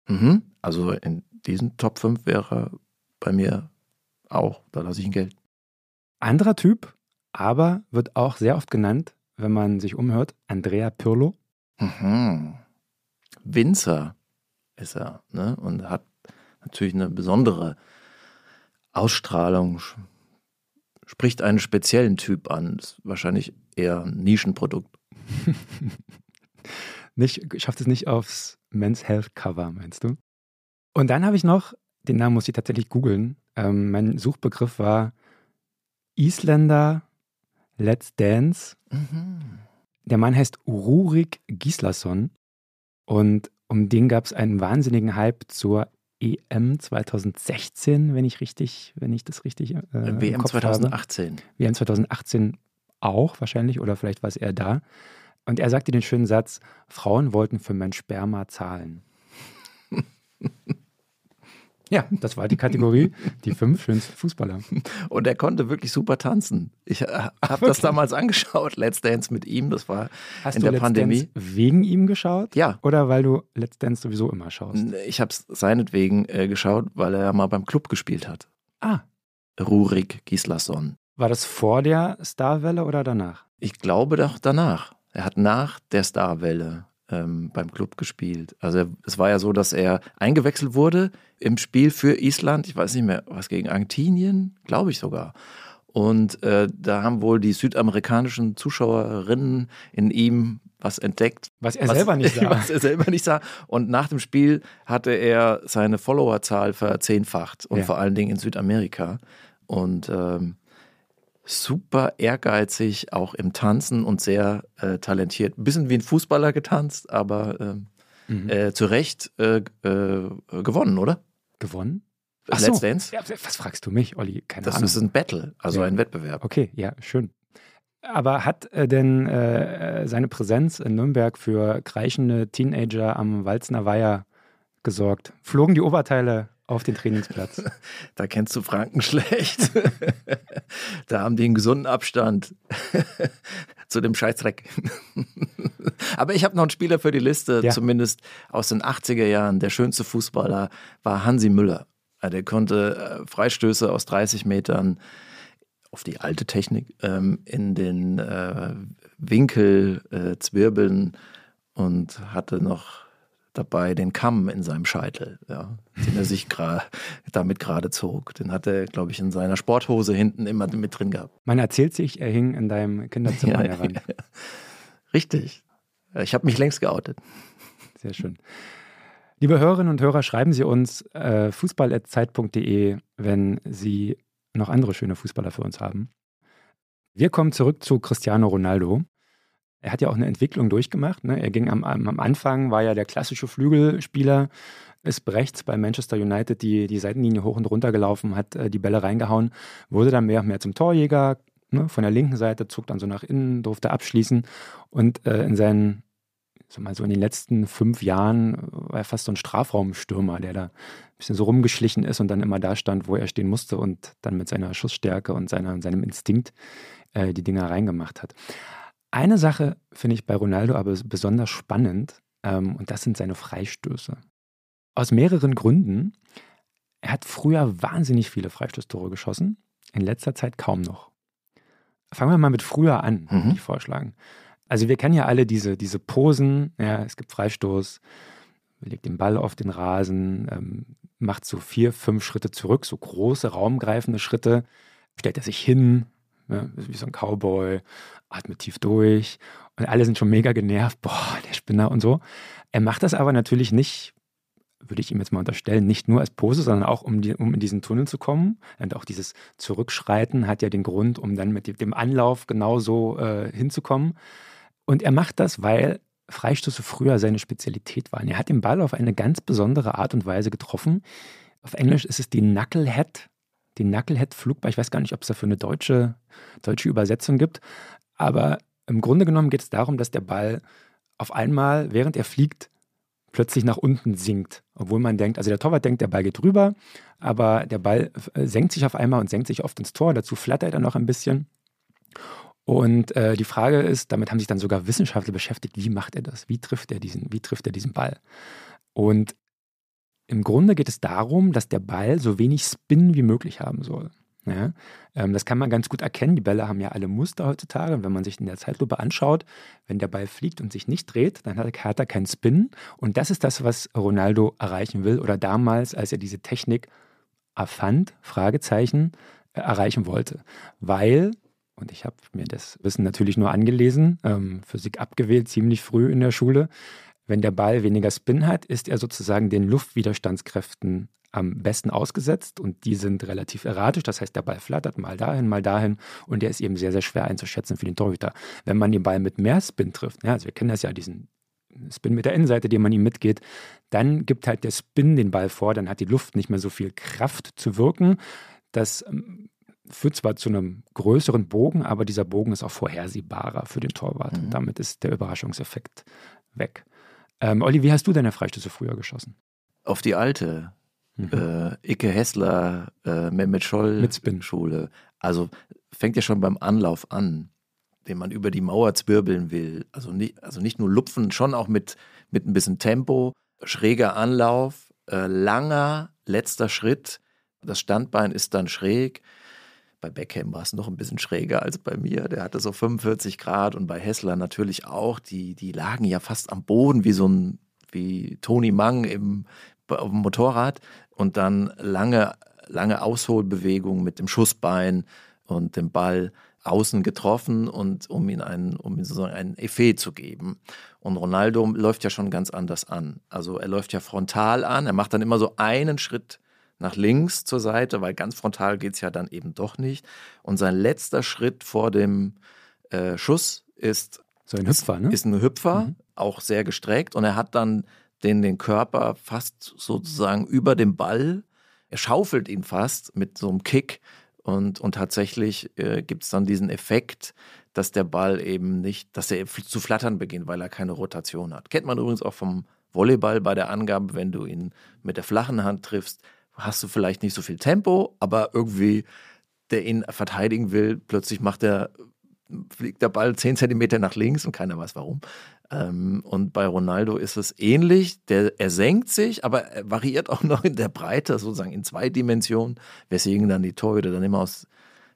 Mhm. Also in diesen Top 5 wäre bei mir auch, da lasse ich ihn Geld. Anderer Typ, aber wird auch sehr oft genannt, wenn man sich umhört, Andrea Pirlo. Mhm. Winzer ist er ne? und hat natürlich eine besondere Ausstrahlung, spricht einen speziellen Typ an. Ist wahrscheinlich eher ein Nischenprodukt. nicht, schafft es nicht aufs Men's Health Cover, meinst du? Und dann habe ich noch, den Namen muss ich tatsächlich googeln. Ähm, mein Suchbegriff war Isländer Let's Dance. Mhm. Der Mann heißt Rurik Gislason und um den gab es einen wahnsinnigen Hype zur EM 2016, wenn ich richtig, wenn ich das richtig. Äh, WM 2018. Habe. WM 2018 auch wahrscheinlich oder vielleicht war es eher da. Und er sagte den schönen Satz: Frauen wollten für mein Sperma zahlen. Ja, das war die Kategorie, die fünf schönsten Fußballer. Und er konnte wirklich super tanzen. Ich äh, habe das damals angeschaut, Let's Dance mit ihm, das war Hast in du der Let's Pandemie. Dance wegen ihm geschaut? Ja. Oder weil du Let's Dance sowieso immer schaust? Ich habe es seinetwegen äh, geschaut, weil er mal beim Club gespielt hat. Ah. Rurik Gislason. War das vor der Starwelle oder danach? Ich glaube doch danach. Er hat nach der Starwelle ähm, beim Club gespielt. Also es war ja so, dass er eingewechselt wurde im Spiel für Island, ich weiß nicht mehr, was gegen Argentinien, glaube ich sogar. Und äh, da haben wohl die südamerikanischen Zuschauerinnen in ihm was entdeckt. Was er was, selber nicht sah. Was er selber nicht sah. Und nach dem Spiel hatte er seine Followerzahl verzehnfacht und ja. vor allen Dingen in Südamerika. Und ähm, super ehrgeizig, auch im Tanzen und sehr äh, talentiert. Ein bisschen wie ein Fußballer getanzt, aber ähm, mhm. äh, zu Recht äh, äh gewonnen, oder? Gewonnen? Ach Let's so. Dance? Ja, was fragst du mich, Olli? Keine das Ahnung. ist ein Battle, also ja. ein Wettbewerb. Okay, ja, schön. Aber hat äh, denn äh, seine Präsenz in Nürnberg für kreischende Teenager am Walzner Weiher gesorgt? Flogen die Oberteile auf den Trainingsplatz. Da kennst du Franken schlecht. da haben die einen gesunden Abstand zu dem Scheißdreck. Aber ich habe noch einen Spieler für die Liste, ja. zumindest aus den 80er Jahren. Der schönste Fußballer war Hansi Müller. Der konnte äh, Freistöße aus 30 Metern auf die alte Technik ähm, in den äh, Winkel äh, zwirbeln und hatte noch dabei den Kamm in seinem Scheitel, ja, den er sich gra damit gerade zog. Den hat er, glaube ich, in seiner Sporthose hinten immer mit drin gehabt. Man erzählt sich, er hing in deinem Kinderzimmer ja, heran. Ja, Richtig. Ich habe mich längst geoutet. Sehr schön. Liebe Hörerinnen und Hörer, schreiben Sie uns äh, fußball.zeit.de, wenn Sie noch andere schöne Fußballer für uns haben. Wir kommen zurück zu Cristiano Ronaldo. Er hat ja auch eine Entwicklung durchgemacht. Ne? Er ging am, am Anfang, war ja der klassische Flügelspieler, ist rechts bei Manchester United die, die Seitenlinie hoch und runter gelaufen, hat äh, die Bälle reingehauen, wurde dann mehr und mehr zum Torjäger, ne? von der linken Seite, zog dann so nach innen, durfte abschließen und äh, in seinen, so mal so in den letzten fünf Jahren war er fast so ein Strafraumstürmer, der da ein bisschen so rumgeschlichen ist und dann immer da stand, wo er stehen musste und dann mit seiner Schussstärke und seiner, seinem Instinkt äh, die Dinger reingemacht hat. Eine Sache finde ich bei Ronaldo aber besonders spannend ähm, und das sind seine Freistöße. Aus mehreren Gründen. Er hat früher wahnsinnig viele Freistoßtore geschossen, in letzter Zeit kaum noch. Fangen wir mal mit früher an, mhm. würde ich vorschlagen. Also wir kennen ja alle diese, diese Posen, ja, es gibt Freistoß, legt den Ball auf den Rasen, ähm, macht so vier, fünf Schritte zurück, so große, raumgreifende Schritte, stellt er sich hin, Ne? Wie so ein Cowboy, atmet tief durch und alle sind schon mega genervt. Boah, der Spinner und so. Er macht das aber natürlich nicht, würde ich ihm jetzt mal unterstellen, nicht nur als Pose, sondern auch, um, die, um in diesen Tunnel zu kommen. Und auch dieses Zurückschreiten hat ja den Grund, um dann mit dem Anlauf genauso äh, hinzukommen. Und er macht das, weil Freistöße früher seine Spezialität waren. Er hat den Ball auf eine ganz besondere Art und Weise getroffen. Auf Englisch ist es die Knucklehead den Knucklehead-Flugball. Ich weiß gar nicht, ob es dafür eine deutsche, deutsche Übersetzung gibt. Aber im Grunde genommen geht es darum, dass der Ball auf einmal, während er fliegt, plötzlich nach unten sinkt. Obwohl man denkt, also der Torwart denkt, der Ball geht rüber, aber der Ball äh, senkt sich auf einmal und senkt sich oft ins Tor. Dazu flattert er noch ein bisschen. Und äh, die Frage ist, damit haben sich dann sogar Wissenschaftler beschäftigt, wie macht er das? Wie trifft er diesen, wie trifft er diesen Ball? Und im Grunde geht es darum, dass der Ball so wenig Spin wie möglich haben soll. Ja, ähm, das kann man ganz gut erkennen. Die Bälle haben ja alle Muster heutzutage. Und wenn man sich in der Zeitlupe anschaut, wenn der Ball fliegt und sich nicht dreht, dann hat, hat er keinen Spin. Und das ist das, was Ronaldo erreichen will oder damals, als er diese Technik erfand, Fragezeichen, äh, erreichen wollte. Weil, und ich habe mir das Wissen natürlich nur angelesen, ähm, Physik abgewählt, ziemlich früh in der Schule, wenn der Ball weniger Spin hat, ist er sozusagen den Luftwiderstandskräften am besten ausgesetzt und die sind relativ erratisch. Das heißt, der Ball flattert mal dahin, mal dahin und der ist eben sehr, sehr schwer einzuschätzen für den Torhüter. Wenn man den Ball mit mehr Spin trifft, ja, also wir kennen das ja, diesen Spin mit der Innenseite, den man ihm mitgeht, dann gibt halt der Spin den Ball vor, dann hat die Luft nicht mehr so viel Kraft zu wirken. Das ähm, führt zwar zu einem größeren Bogen, aber dieser Bogen ist auch vorhersehbarer für den Torwart. Mhm. Und damit ist der Überraschungseffekt weg. Ähm, Olli, wie hast du deine Freistöße früher geschossen? Auf die alte mhm. äh, Icke Hessler, äh, Mehmet Scholl Mit Schule. Also fängt ja schon beim Anlauf an, den man über die Mauer zwirbeln will. Also nicht, also nicht nur lupfen, schon auch mit, mit ein bisschen Tempo, schräger Anlauf, äh, langer letzter Schritt. Das Standbein ist dann schräg. Bei Beckham war es noch ein bisschen schräger als bei mir. Der hatte so 45 Grad und bei Hessler natürlich auch. Die, die lagen ja fast am Boden wie so ein, wie Tony Mang im, auf dem Motorrad. Und dann lange, lange Ausholbewegungen mit dem Schussbein und dem Ball außen getroffen und um ihn einen, um ihn sozusagen einen Effet zu geben. Und Ronaldo läuft ja schon ganz anders an. Also er läuft ja frontal an, er macht dann immer so einen Schritt nach links zur Seite, weil ganz frontal geht es ja dann eben doch nicht. Und sein letzter Schritt vor dem äh, Schuss ist so ein Hüpfer, ne? Ist ein Hüpfer, mhm. auch sehr gestreckt. Und er hat dann den, den Körper fast sozusagen über dem Ball. Er schaufelt ihn fast mit so einem Kick. Und, und tatsächlich äh, gibt es dann diesen Effekt, dass der Ball eben nicht, dass er zu flattern beginnt, weil er keine Rotation hat. Kennt man übrigens auch vom Volleyball bei der Angabe, wenn du ihn mit der flachen Hand triffst, hast du vielleicht nicht so viel Tempo, aber irgendwie der ihn verteidigen will, plötzlich macht er, fliegt der Ball 10 Zentimeter nach links und keiner weiß warum. Ähm, und bei Ronaldo ist es ähnlich. Der, er senkt sich, aber er variiert auch noch in der Breite, sozusagen in zwei Dimensionen, weswegen dann die Torhüter dann immer aus,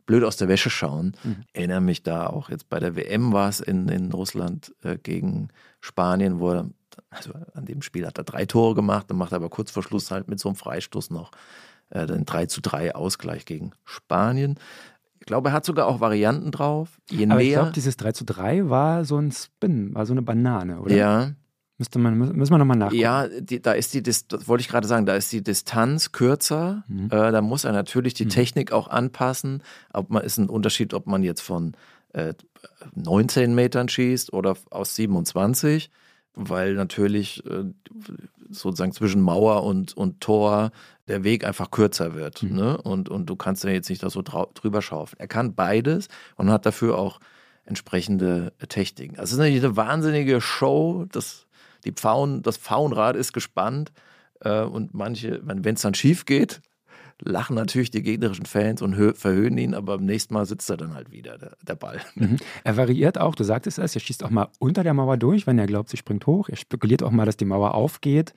blöd aus der Wäsche schauen. Mhm. Erinnere mich da auch jetzt bei der WM war es in, in Russland äh, gegen Spanien, wo er also an dem Spiel hat er drei Tore gemacht, dann macht er aber kurz vor Schluss halt mit so einem Freistoß noch äh, den 3 zu 3 Ausgleich gegen Spanien. Ich glaube, er hat sogar auch Varianten drauf. Je aber ich glaube, dieses 3 zu 3 war so ein Spin, war so eine Banane, oder? Ja. Müsste man, müssen wir nochmal nachgucken. Ja, die, da ist die, das wollte ich gerade sagen, da ist die Distanz kürzer. Mhm. Äh, da muss er natürlich die mhm. Technik auch anpassen. Ob man ist ein Unterschied, ob man jetzt von äh, 19 Metern schießt oder aus 27 weil natürlich äh, sozusagen zwischen Mauer und, und Tor der Weg einfach kürzer wird. Mhm. Ne? Und, und du kannst ja jetzt nicht da so drüber schaufeln. Er kann beides und hat dafür auch entsprechende Techniken. Also es ist natürlich eine wahnsinnige Show. Das, die Pfauen, das Pfauenrad ist gespannt. Äh, und manche, wenn es dann schief geht, lachen natürlich die gegnerischen Fans und verhöhnen ihn, aber beim nächsten Mal sitzt er dann halt wieder, der, der Ball. Mhm. Er variiert auch, du sagtest es, er schießt auch mal unter der Mauer durch, wenn er glaubt, sie springt hoch. Er spekuliert auch mal, dass die Mauer aufgeht.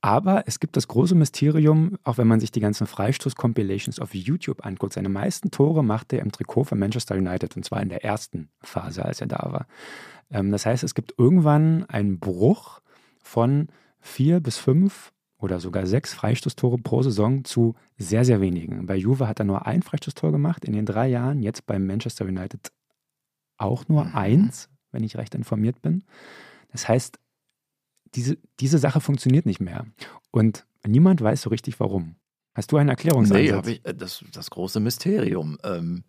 Aber es gibt das große Mysterium, auch wenn man sich die ganzen Freistoß-Compilations auf YouTube anguckt. Seine meisten Tore macht er im Trikot von Manchester United und zwar in der ersten Phase, als er da war. Ähm, das heißt, es gibt irgendwann einen Bruch von vier bis fünf oder sogar sechs Freistoßtore pro Saison zu sehr, sehr wenigen. Bei Juve hat er nur ein Freistoßtor gemacht in den drei Jahren, jetzt bei Manchester United auch nur mhm. eins, wenn ich recht informiert bin. Das heißt, diese, diese Sache funktioniert nicht mehr. Und niemand weiß so richtig warum. Hast du eine Erklärungsansatz? Nee, ich, äh, das, das große Mysterium. Ähm,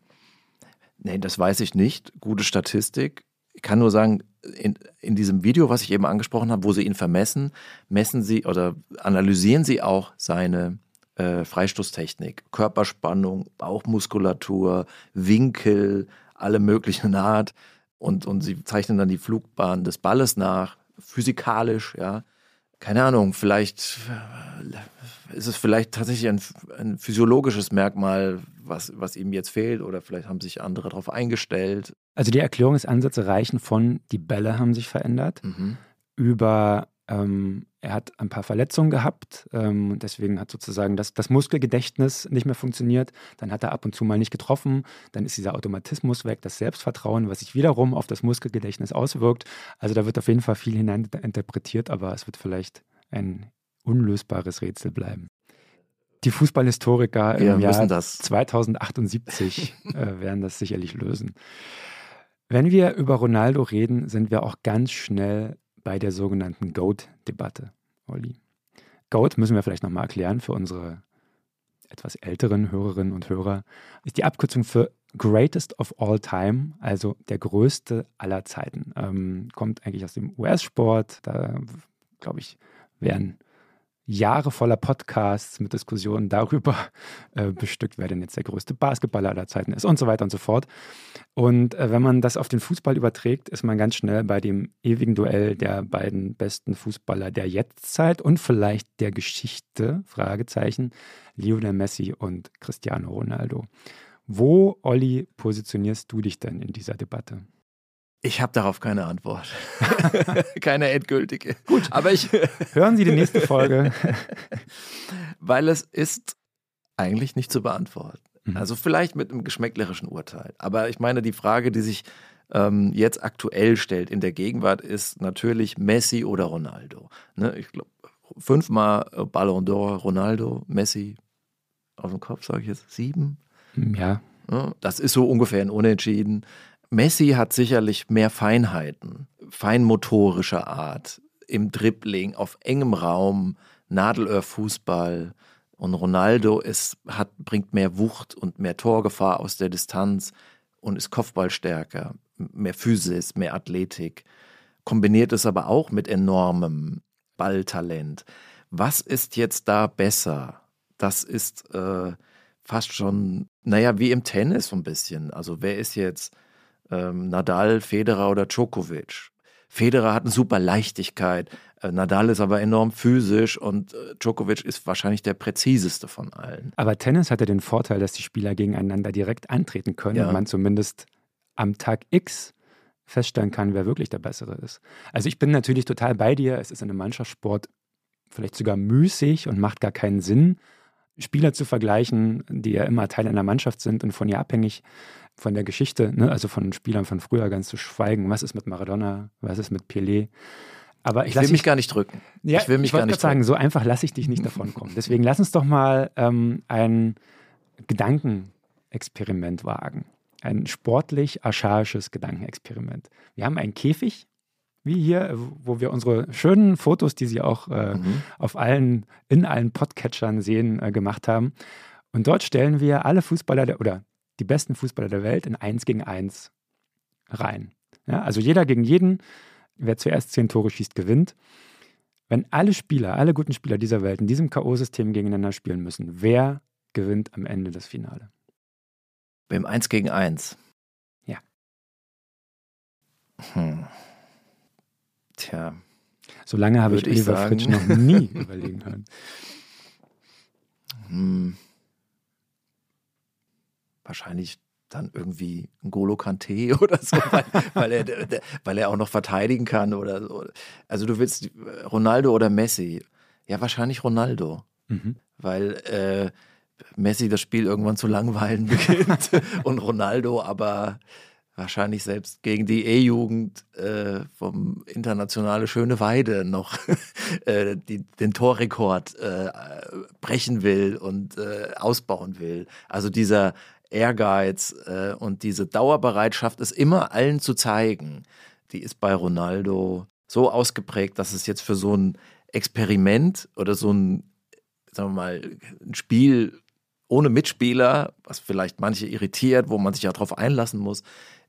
nee, das weiß ich nicht. Gute Statistik. Ich kann nur sagen, in, in diesem Video, was ich eben angesprochen habe, wo sie ihn vermessen, messen sie oder analysieren sie auch seine äh, Freistoßtechnik, Körperspannung, Bauchmuskulatur, Winkel, alle möglichen Art. Und, und sie zeichnen dann die Flugbahn des Balles nach, physikalisch, ja. Keine Ahnung, vielleicht äh, ist es vielleicht tatsächlich ein, ein physiologisches Merkmal, was, was ihm jetzt fehlt, oder vielleicht haben sich andere darauf eingestellt. Also die Erklärungsansätze reichen von, die Bälle haben sich verändert, mhm. über ähm, Er hat ein paar Verletzungen gehabt, ähm, deswegen hat sozusagen das, das Muskelgedächtnis nicht mehr funktioniert. Dann hat er ab und zu mal nicht getroffen, dann ist dieser Automatismus weg, das Selbstvertrauen, was sich wiederum auf das Muskelgedächtnis auswirkt. Also da wird auf jeden Fall viel hineininterpretiert, aber es wird vielleicht ein unlösbares Rätsel bleiben. Die Fußballhistoriker im Jahr 2078 äh, werden das sicherlich lösen. Wenn wir über Ronaldo reden, sind wir auch ganz schnell bei der sogenannten GOAT-Debatte, Olli. GOAT müssen wir vielleicht nochmal erklären für unsere etwas älteren Hörerinnen und Hörer, ist die Abkürzung für Greatest of All Time, also der größte aller Zeiten. Ähm, kommt eigentlich aus dem US-Sport. Da, glaube ich, werden Jahre voller Podcasts mit Diskussionen darüber äh, bestückt, wer denn jetzt der größte Basketballer aller Zeiten ist und so weiter und so fort. Und äh, wenn man das auf den Fußball überträgt, ist man ganz schnell bei dem ewigen Duell der beiden besten Fußballer der Jetztzeit und vielleicht der Geschichte, Fragezeichen, Lionel Messi und Cristiano Ronaldo. Wo, Olli, positionierst du dich denn in dieser Debatte? Ich habe darauf keine Antwort. keine endgültige. Gut. Aber ich. Hören Sie die nächste Folge. Weil es ist eigentlich nicht zu beantworten. Mhm. Also vielleicht mit einem geschmäcklerischen Urteil. Aber ich meine, die Frage, die sich ähm, jetzt aktuell stellt in der Gegenwart, ist natürlich Messi oder Ronaldo. Ne? Ich glaube, fünfmal Ballon d'Or, Ronaldo, Messi. Aus dem Kopf sage ich jetzt sieben. Ja. Das ist so ungefähr ein Unentschieden. Messi hat sicherlich mehr Feinheiten, feinmotorischer Art, im Dribbling, auf engem Raum, Nadelöhrfußball. Und Ronaldo ist, hat, bringt mehr Wucht und mehr Torgefahr aus der Distanz und ist Kopfballstärker, mehr Physis, mehr Athletik. Kombiniert es aber auch mit enormem Balltalent. Was ist jetzt da besser? Das ist äh, fast schon, naja, wie im Tennis so ein bisschen. Also wer ist jetzt ähm, Nadal, Federer oder Djokovic. Federer hat eine super Leichtigkeit, äh, Nadal ist aber enorm physisch und äh, Djokovic ist wahrscheinlich der präziseste von allen. Aber Tennis hat ja den Vorteil, dass die Spieler gegeneinander direkt antreten können ja. und man zumindest am Tag X feststellen kann, wer wirklich der Bessere ist. Also ich bin natürlich total bei dir, es ist in einem Mannschaftssport vielleicht sogar müßig und macht gar keinen Sinn, Spieler zu vergleichen, die ja immer Teil einer Mannschaft sind und von ihr abhängig von der Geschichte, ne, also von Spielern von früher ganz zu schweigen. Was ist mit Maradona? Was ist mit Pelé? Aber ich, ich will mich gar nicht drücken. Ja, ich will mich ich gar nicht sagen, so einfach lasse ich dich nicht davon kommen. Deswegen lass uns doch mal ähm, ein Gedankenexperiment wagen. Ein sportlich archaisches Gedankenexperiment. Wir haben einen Käfig, wie hier, wo wir unsere schönen Fotos, die Sie auch äh, mhm. auf allen, in allen Podcatchern sehen, äh, gemacht haben. Und dort stellen wir alle Fußballer der, oder die besten Fußballer der Welt in 1 gegen 1 rein. Ja, also jeder gegen jeden, wer zuerst zehn Tore schießt, gewinnt. Wenn alle Spieler, alle guten Spieler dieser Welt in diesem K.O.-System gegeneinander spielen müssen, wer gewinnt am Ende das Finale? Beim 1 gegen 1. Ja. Hm. Tja. So lange habe ich Oliver. Fritsch noch nie überlegen können. Hm wahrscheinlich dann irgendwie ein Golo Kante oder so, weil, weil, er, weil er auch noch verteidigen kann oder so. Also du willst Ronaldo oder Messi? Ja, wahrscheinlich Ronaldo. Mhm. Weil äh, Messi das Spiel irgendwann zu langweilen beginnt und Ronaldo aber wahrscheinlich selbst gegen die E-Jugend äh, vom Internationale Schöne Weide noch äh, die, den Torrekord äh, brechen will und äh, ausbauen will. Also dieser Ehrgeiz äh, und diese Dauerbereitschaft, es immer allen zu zeigen, die ist bei Ronaldo so ausgeprägt, dass es jetzt für so ein Experiment oder so ein, sagen wir mal, ein Spiel ohne Mitspieler, was vielleicht manche irritiert, wo man sich ja darauf einlassen muss,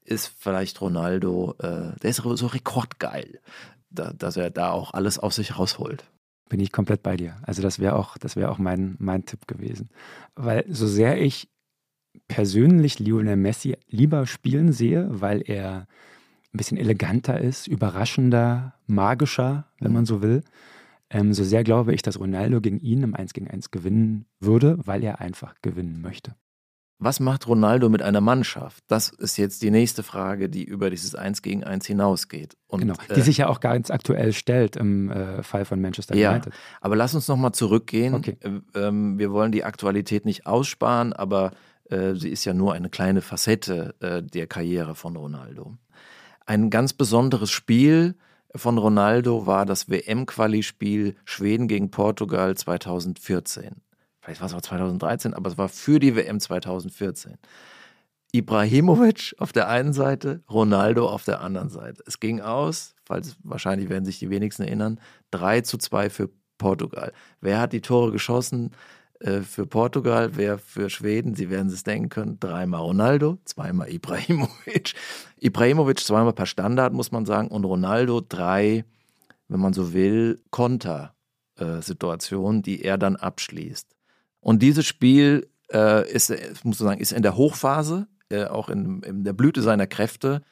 ist vielleicht Ronaldo, äh, der ist so rekordgeil, da, dass er da auch alles aus sich rausholt. Bin ich komplett bei dir. Also das wäre auch, das wäre auch mein, mein Tipp gewesen. Weil so sehr ich persönlich Lionel Messi lieber spielen sehe, weil er ein bisschen eleganter ist, überraschender, magischer, wenn man so will. Ähm, so sehr glaube ich, dass Ronaldo gegen ihn im 1 gegen 1 gewinnen würde, weil er einfach gewinnen möchte. Was macht Ronaldo mit einer Mannschaft? Das ist jetzt die nächste Frage, die über dieses Eins gegen Eins hinausgeht. Und, genau, die äh, sich ja auch ganz aktuell stellt im äh, Fall von Manchester United. Ja, aber lass uns nochmal zurückgehen. Okay. Äh, ähm, wir wollen die Aktualität nicht aussparen, aber äh, sie ist ja nur eine kleine Facette äh, der Karriere von Ronaldo. Ein ganz besonderes Spiel von Ronaldo war das WM-Quali-Spiel Schweden gegen Portugal 2014 vielleicht war es auch 2013, aber es war für die WM 2014. Ibrahimovic auf der einen Seite, Ronaldo auf der anderen Seite. Es ging aus, falls wahrscheinlich werden sich die wenigsten erinnern, 3 zu 2 für Portugal. Wer hat die Tore geschossen äh, für Portugal, wer für Schweden? Sie werden es denken können. Dreimal Ronaldo, zweimal Ibrahimovic. Ibrahimovic zweimal per Standard, muss man sagen, und Ronaldo drei, wenn man so will, Konter-Situationen, die er dann abschließt. Und dieses Spiel äh, ist, muss man sagen, ist in der Hochphase, äh, auch in, in, der Blüte seiner Kräfte,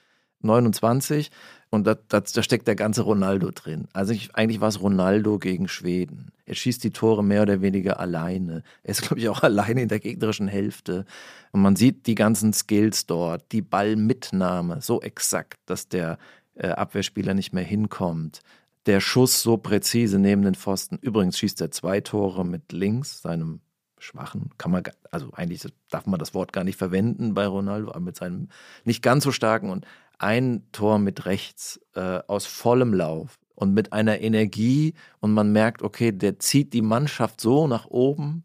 29. Und da, da, da steckt der ganze Ronaldo drin. Also ich, eigentlich war es Ronaldo gegen Schweden. Er schießt die Tore mehr oder weniger alleine. Er ist, glaube ich, auch alleine in der gegnerischen Hälfte. Und man sieht die ganzen Skills dort, die Ballmitnahme so exakt, dass der äh, Abwehrspieler nicht mehr hinkommt der Schuss so präzise neben den Pfosten. Übrigens schießt er zwei Tore mit links, seinem schwachen, kann man, also eigentlich darf man das Wort gar nicht verwenden bei Ronaldo, aber mit seinem nicht ganz so starken und ein Tor mit rechts äh, aus vollem Lauf und mit einer Energie und man merkt, okay, der zieht die Mannschaft so nach oben,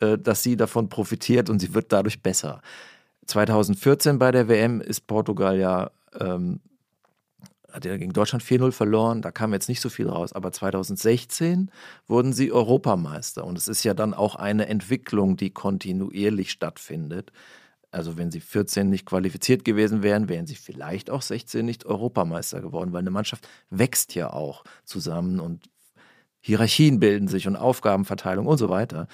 äh, dass sie davon profitiert und sie wird dadurch besser. 2014 bei der WM ist Portugal ja ähm, hat ja gegen Deutschland 4-0 verloren, da kam jetzt nicht so viel raus, aber 2016 wurden sie Europameister und es ist ja dann auch eine Entwicklung, die kontinuierlich stattfindet. Also wenn sie 14 nicht qualifiziert gewesen wären, wären sie vielleicht auch 16 nicht Europameister geworden, weil eine Mannschaft wächst ja auch zusammen und Hierarchien bilden sich und Aufgabenverteilung und so weiter.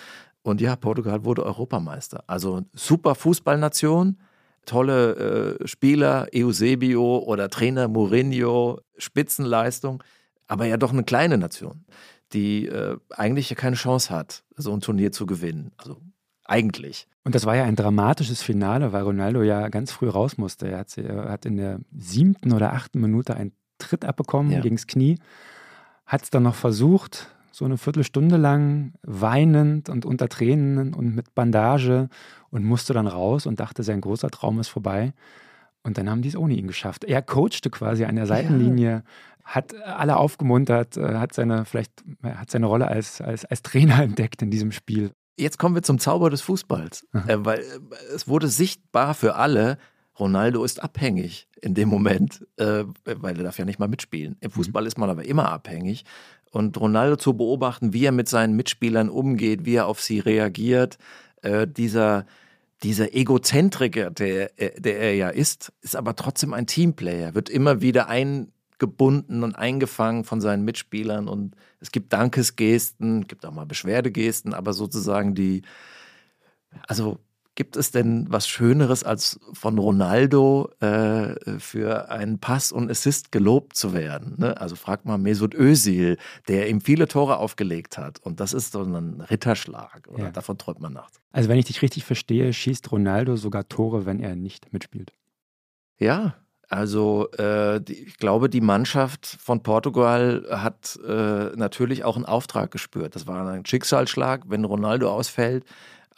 Und ja, Portugal wurde Europameister. Also super Fußballnation, tolle äh, Spieler, Eusebio oder Trainer Mourinho, Spitzenleistung, aber ja doch eine kleine Nation, die äh, eigentlich ja keine Chance hat, so ein Turnier zu gewinnen. Also eigentlich. Und das war ja ein dramatisches Finale, weil Ronaldo ja ganz früh raus musste. Er hat, er hat in der siebten oder achten Minute einen Tritt abbekommen ja. gegens Knie, hat es dann noch versucht, so eine Viertelstunde lang weinend und unter Tränen und mit Bandage und musste dann raus und dachte, sein großer Traum ist vorbei. Und dann haben die es ohne ihn geschafft. Er coachte quasi an der Seitenlinie, ja. hat alle aufgemuntert, äh, hat seine, vielleicht hat seine Rolle als, als, als Trainer entdeckt in diesem Spiel. Jetzt kommen wir zum Zauber des Fußballs, äh, weil äh, es wurde sichtbar für alle, Ronaldo ist abhängig in dem Moment, äh, weil er darf ja nicht mal mitspielen. Im mhm. Fußball ist man aber immer abhängig. Und Ronaldo zu beobachten, wie er mit seinen Mitspielern umgeht, wie er auf sie reagiert, äh, dieser, dieser Egozentriker, der, äh, der er ja ist, ist aber trotzdem ein Teamplayer, wird immer wieder eingebunden und eingefangen von seinen Mitspielern und es gibt Dankesgesten, gibt auch mal Beschwerdegesten, aber sozusagen die, also Gibt es denn was Schöneres, als von Ronaldo äh, für einen Pass und Assist gelobt zu werden? Ne? Also frag mal Mesut Özil, der ihm viele Tore aufgelegt hat. Und das ist so ein Ritterschlag. Oder ja. davon träumt man nachts. Also wenn ich dich richtig verstehe, schießt Ronaldo sogar Tore, wenn er nicht mitspielt. Ja, also äh, die, ich glaube, die Mannschaft von Portugal hat äh, natürlich auch einen Auftrag gespürt. Das war ein Schicksalsschlag, wenn Ronaldo ausfällt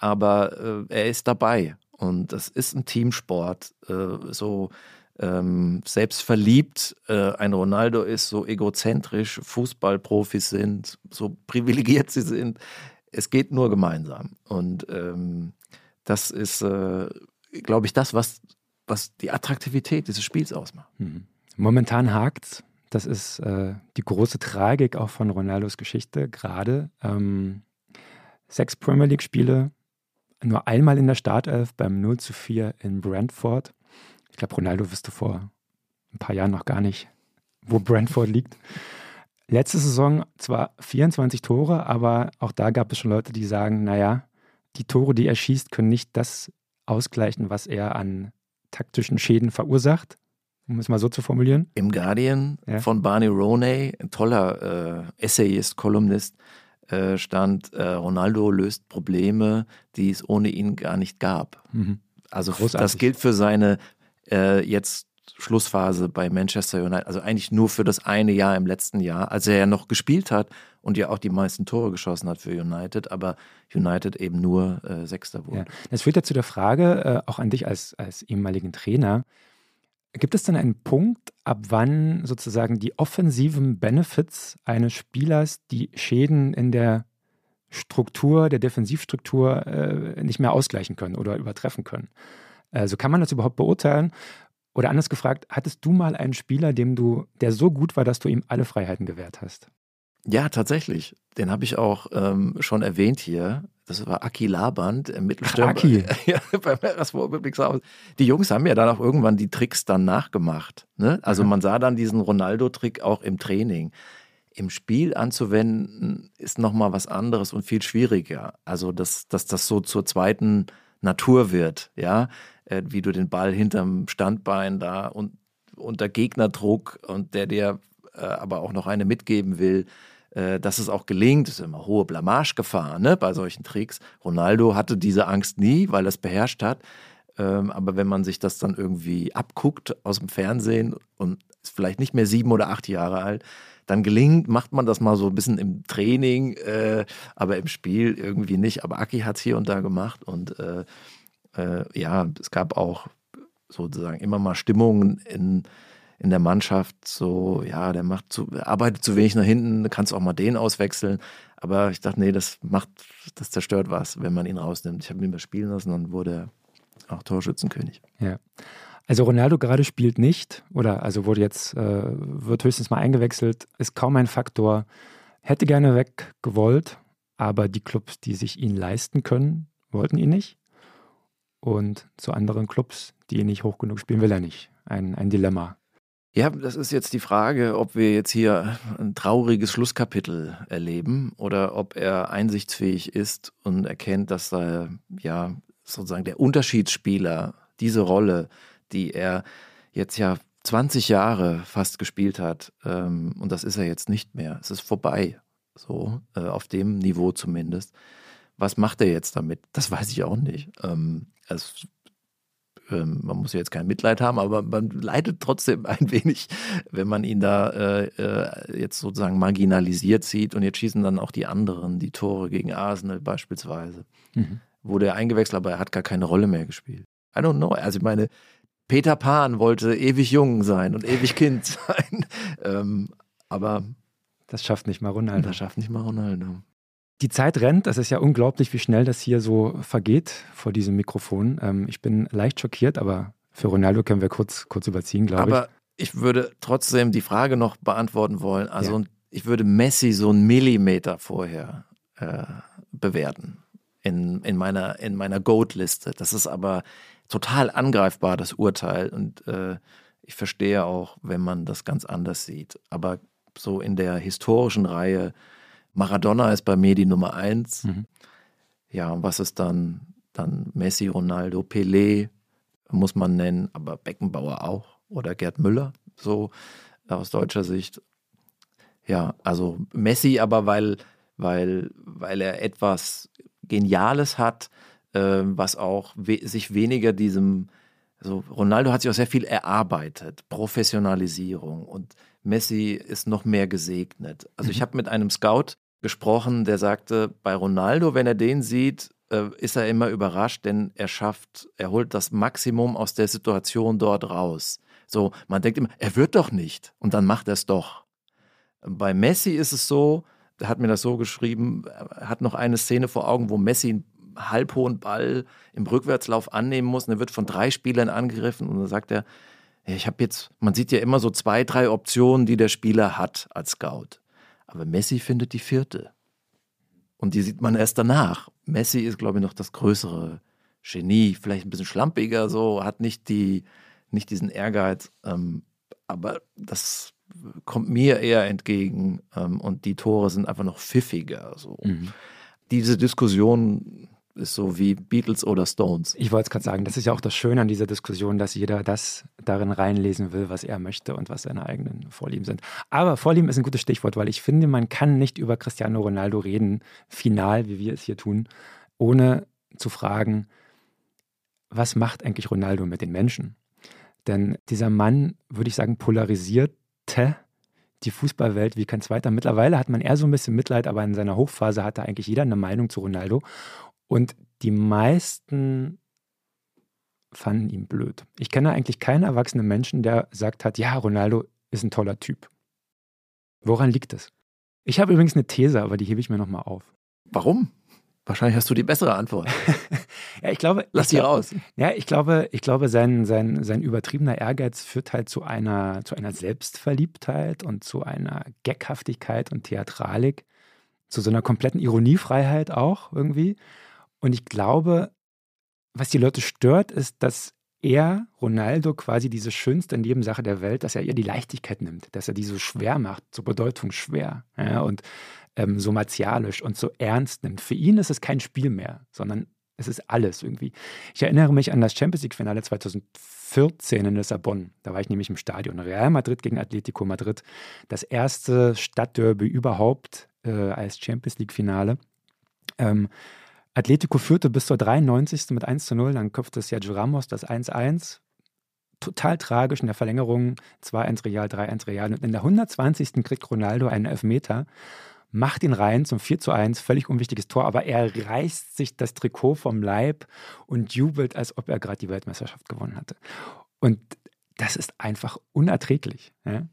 aber äh, er ist dabei. Und das ist ein Teamsport. Äh, so ähm, selbstverliebt äh, ein Ronaldo ist, so egozentrisch Fußballprofis sind, so privilegiert sie sind. Es geht nur gemeinsam. Und ähm, das ist, äh, glaube ich, das, was, was die Attraktivität dieses Spiels ausmacht. Mhm. Momentan hakt's. Das ist äh, die große Tragik auch von Ronaldos Geschichte gerade. Ähm, sechs Premier League-Spiele, nur einmal in der Startelf beim 0 zu 4 in Brentford. Ich glaube, Ronaldo wüsste vor ein paar Jahren noch gar nicht, wo Brentford liegt. Letzte Saison zwar 24 Tore, aber auch da gab es schon Leute, die sagen, naja, die Tore, die er schießt, können nicht das ausgleichen, was er an taktischen Schäden verursacht, um es mal so zu formulieren. Im Guardian ja. von Barney Roney, ein toller äh, Essayist, Kolumnist, äh, stand, äh, Ronaldo löst Probleme, die es ohne ihn gar nicht gab. Mhm. Also Großartig. das gilt für seine äh, jetzt Schlussphase bei Manchester United, also eigentlich nur für das eine Jahr im letzten Jahr, als er ja noch gespielt hat und ja auch die meisten Tore geschossen hat für United, aber United eben nur äh, Sechster wurde. Ja. Das führt ja zu der Frage, äh, auch an dich als, als ehemaligen Trainer, Gibt es denn einen Punkt, ab wann sozusagen die offensiven Benefits eines Spielers die Schäden in der Struktur, der Defensivstruktur äh, nicht mehr ausgleichen können oder übertreffen können? Also kann man das überhaupt beurteilen? Oder anders gefragt, hattest du mal einen Spieler, dem du, der so gut war, dass du ihm alle Freiheiten gewährt hast? Ja, tatsächlich. Den habe ich auch ähm, schon erwähnt hier. Das war Aki Laband, im Mittelstürmer. Aki. ja, beim Erasmus Die Jungs haben ja dann auch irgendwann die Tricks dann nachgemacht. Ne? Also man sah dann diesen Ronaldo-Trick auch im Training. Im Spiel anzuwenden ist nochmal was anderes und viel schwieriger. Also, dass, dass das so zur zweiten Natur wird, ja, äh, wie du den Ball hinterm Standbein da und unter Gegnerdruck und der dir äh, aber auch noch eine mitgeben will, äh, dass es auch gelingt. Das ist immer hohe Blamagegefahr ne, bei solchen Tricks. Ronaldo hatte diese Angst nie, weil er es beherrscht hat. Ähm, aber wenn man sich das dann irgendwie abguckt aus dem Fernsehen und ist vielleicht nicht mehr sieben oder acht Jahre alt, dann gelingt, macht man das mal so ein bisschen im Training, äh, aber im Spiel irgendwie nicht. Aber Aki hat es hier und da gemacht und äh, äh, ja, es gab auch sozusagen immer mal Stimmungen in, in der Mannschaft, so, ja, der macht zu, arbeitet zu wenig nach hinten, kannst auch mal den auswechseln. Aber ich dachte, nee, das macht, das zerstört was, wenn man ihn rausnimmt. Ich habe ihn spielen lassen und wurde auch Torschützenkönig. Ja. Also Ronaldo gerade spielt nicht oder also wurde jetzt, äh, wird höchstens mal eingewechselt, ist kaum ein Faktor. Hätte gerne weg gewollt, aber die Clubs, die sich ihn leisten können, wollten ihn nicht. Und zu anderen Clubs, die ihn nicht hoch genug spielen, will er nicht. Ein, ein Dilemma. Ja, das ist jetzt die Frage, ob wir jetzt hier ein trauriges Schlusskapitel erleben oder ob er einsichtsfähig ist und erkennt, dass er ja sozusagen der Unterschiedsspieler diese Rolle, die er jetzt ja 20 Jahre fast gespielt hat, ähm, und das ist er jetzt nicht mehr. Es ist vorbei, so äh, auf dem Niveau zumindest. Was macht er jetzt damit? Das weiß ich auch nicht. Ähm, es ähm, man muss jetzt kein Mitleid haben, aber man leidet trotzdem ein wenig, wenn man ihn da äh, äh, jetzt sozusagen marginalisiert sieht. Und jetzt schießen dann auch die anderen die Tore gegen Arsenal beispielsweise. Mhm. Wurde er eingewechselt, aber er hat gar keine Rolle mehr gespielt. I don't know. Also ich meine, Peter Pan wollte ewig jung sein und ewig Kind sein. ähm, aber das schafft nicht mal Ronaldo. Das schafft nicht mal Ronaldo. Die Zeit rennt, das ist ja unglaublich, wie schnell das hier so vergeht vor diesem Mikrofon. Ähm, ich bin leicht schockiert, aber für Ronaldo können wir kurz, kurz überziehen, glaube ich. Aber ich würde trotzdem die Frage noch beantworten wollen. Also ja. ich würde Messi so einen Millimeter vorher äh, bewerten in, in meiner, in meiner Goat-Liste. Das ist aber total angreifbar, das Urteil. Und äh, ich verstehe auch, wenn man das ganz anders sieht. Aber so in der historischen Reihe Maradona ist bei mir die Nummer eins. Mhm. Ja, und was ist dann? Dann Messi, Ronaldo, Pelé muss man nennen, aber Beckenbauer auch oder Gerd Müller, so aus deutscher Sicht. Ja, also Messi aber, weil, weil, weil er etwas Geniales hat, was auch we sich weniger diesem, also Ronaldo hat sich auch sehr viel erarbeitet, Professionalisierung und Messi ist noch mehr gesegnet. Also mhm. ich habe mit einem Scout gesprochen, der sagte, bei Ronaldo, wenn er den sieht, äh, ist er immer überrascht, denn er schafft, er holt das Maximum aus der Situation dort raus. So, man denkt immer, er wird doch nicht und dann macht er es doch. Bei Messi ist es so, er hat mir das so geschrieben, hat noch eine Szene vor Augen, wo Messi halbhohen Ball im Rückwärtslauf annehmen muss und er wird von drei Spielern angegriffen und dann sagt er, ich habe jetzt, man sieht ja immer so zwei, drei Optionen, die der Spieler hat als Scout. Aber Messi findet die vierte. Und die sieht man erst danach. Messi ist, glaube ich, noch das größere Genie, vielleicht ein bisschen schlampiger, so, hat nicht, die, nicht diesen Ehrgeiz. Ähm, aber das kommt mir eher entgegen. Ähm, und die Tore sind einfach noch pfiffiger. So. Mhm. Diese Diskussion ist so wie Beatles oder Stones. Ich wollte es gerade sagen, das ist ja auch das Schöne an dieser Diskussion, dass jeder das darin reinlesen will, was er möchte und was seine eigenen Vorlieben sind. Aber Vorlieben ist ein gutes Stichwort, weil ich finde, man kann nicht über Cristiano Ronaldo reden, final, wie wir es hier tun, ohne zu fragen, was macht eigentlich Ronaldo mit den Menschen? Denn dieser Mann, würde ich sagen, polarisierte die Fußballwelt wie kein zweiter. Mittlerweile hat man eher so ein bisschen Mitleid, aber in seiner Hochphase hatte eigentlich jeder eine Meinung zu Ronaldo. Und die meisten fanden ihn blöd. Ich kenne eigentlich keinen erwachsenen Menschen, der sagt hat, ja, Ronaldo ist ein toller Typ. Woran liegt es? Ich habe übrigens eine These, aber die hebe ich mir nochmal auf. Warum? Wahrscheinlich hast du die bessere Antwort. ja, ich glaube. Lass die raus. Ja, ich glaube, ich glaube, sein, sein, sein übertriebener Ehrgeiz führt halt zu einer, zu einer Selbstverliebtheit und zu einer Geckhaftigkeit und Theatralik, zu so einer kompletten Ironiefreiheit auch irgendwie. Und ich glaube, was die Leute stört, ist, dass er, Ronaldo, quasi diese schönste Nebensache der Welt, dass er ihr die Leichtigkeit nimmt, dass er die so schwer macht, so bedeutungsschwer. Ja, und ähm, so martialisch und so ernst nimmt. Für ihn ist es kein Spiel mehr, sondern es ist alles irgendwie. Ich erinnere mich an das Champions League-Finale 2014 in Lissabon. Da war ich nämlich im Stadion. Real Madrid gegen Atletico Madrid. Das erste Stadtderby überhaupt äh, als Champions League-Finale. Ähm, Atletico führte bis zur 93. mit 1 zu 0. Dann köpfte Sergio Ramos das 1-1 total tragisch in der Verlängerung 2-1 Real, 3-1 Real. Und in der 120. kriegt Ronaldo einen Elfmeter macht ihn rein zum 4 zu 1, völlig unwichtiges Tor, aber er reißt sich das Trikot vom Leib und jubelt, als ob er gerade die Weltmeisterschaft gewonnen hatte. Und das ist einfach unerträglich. Ja?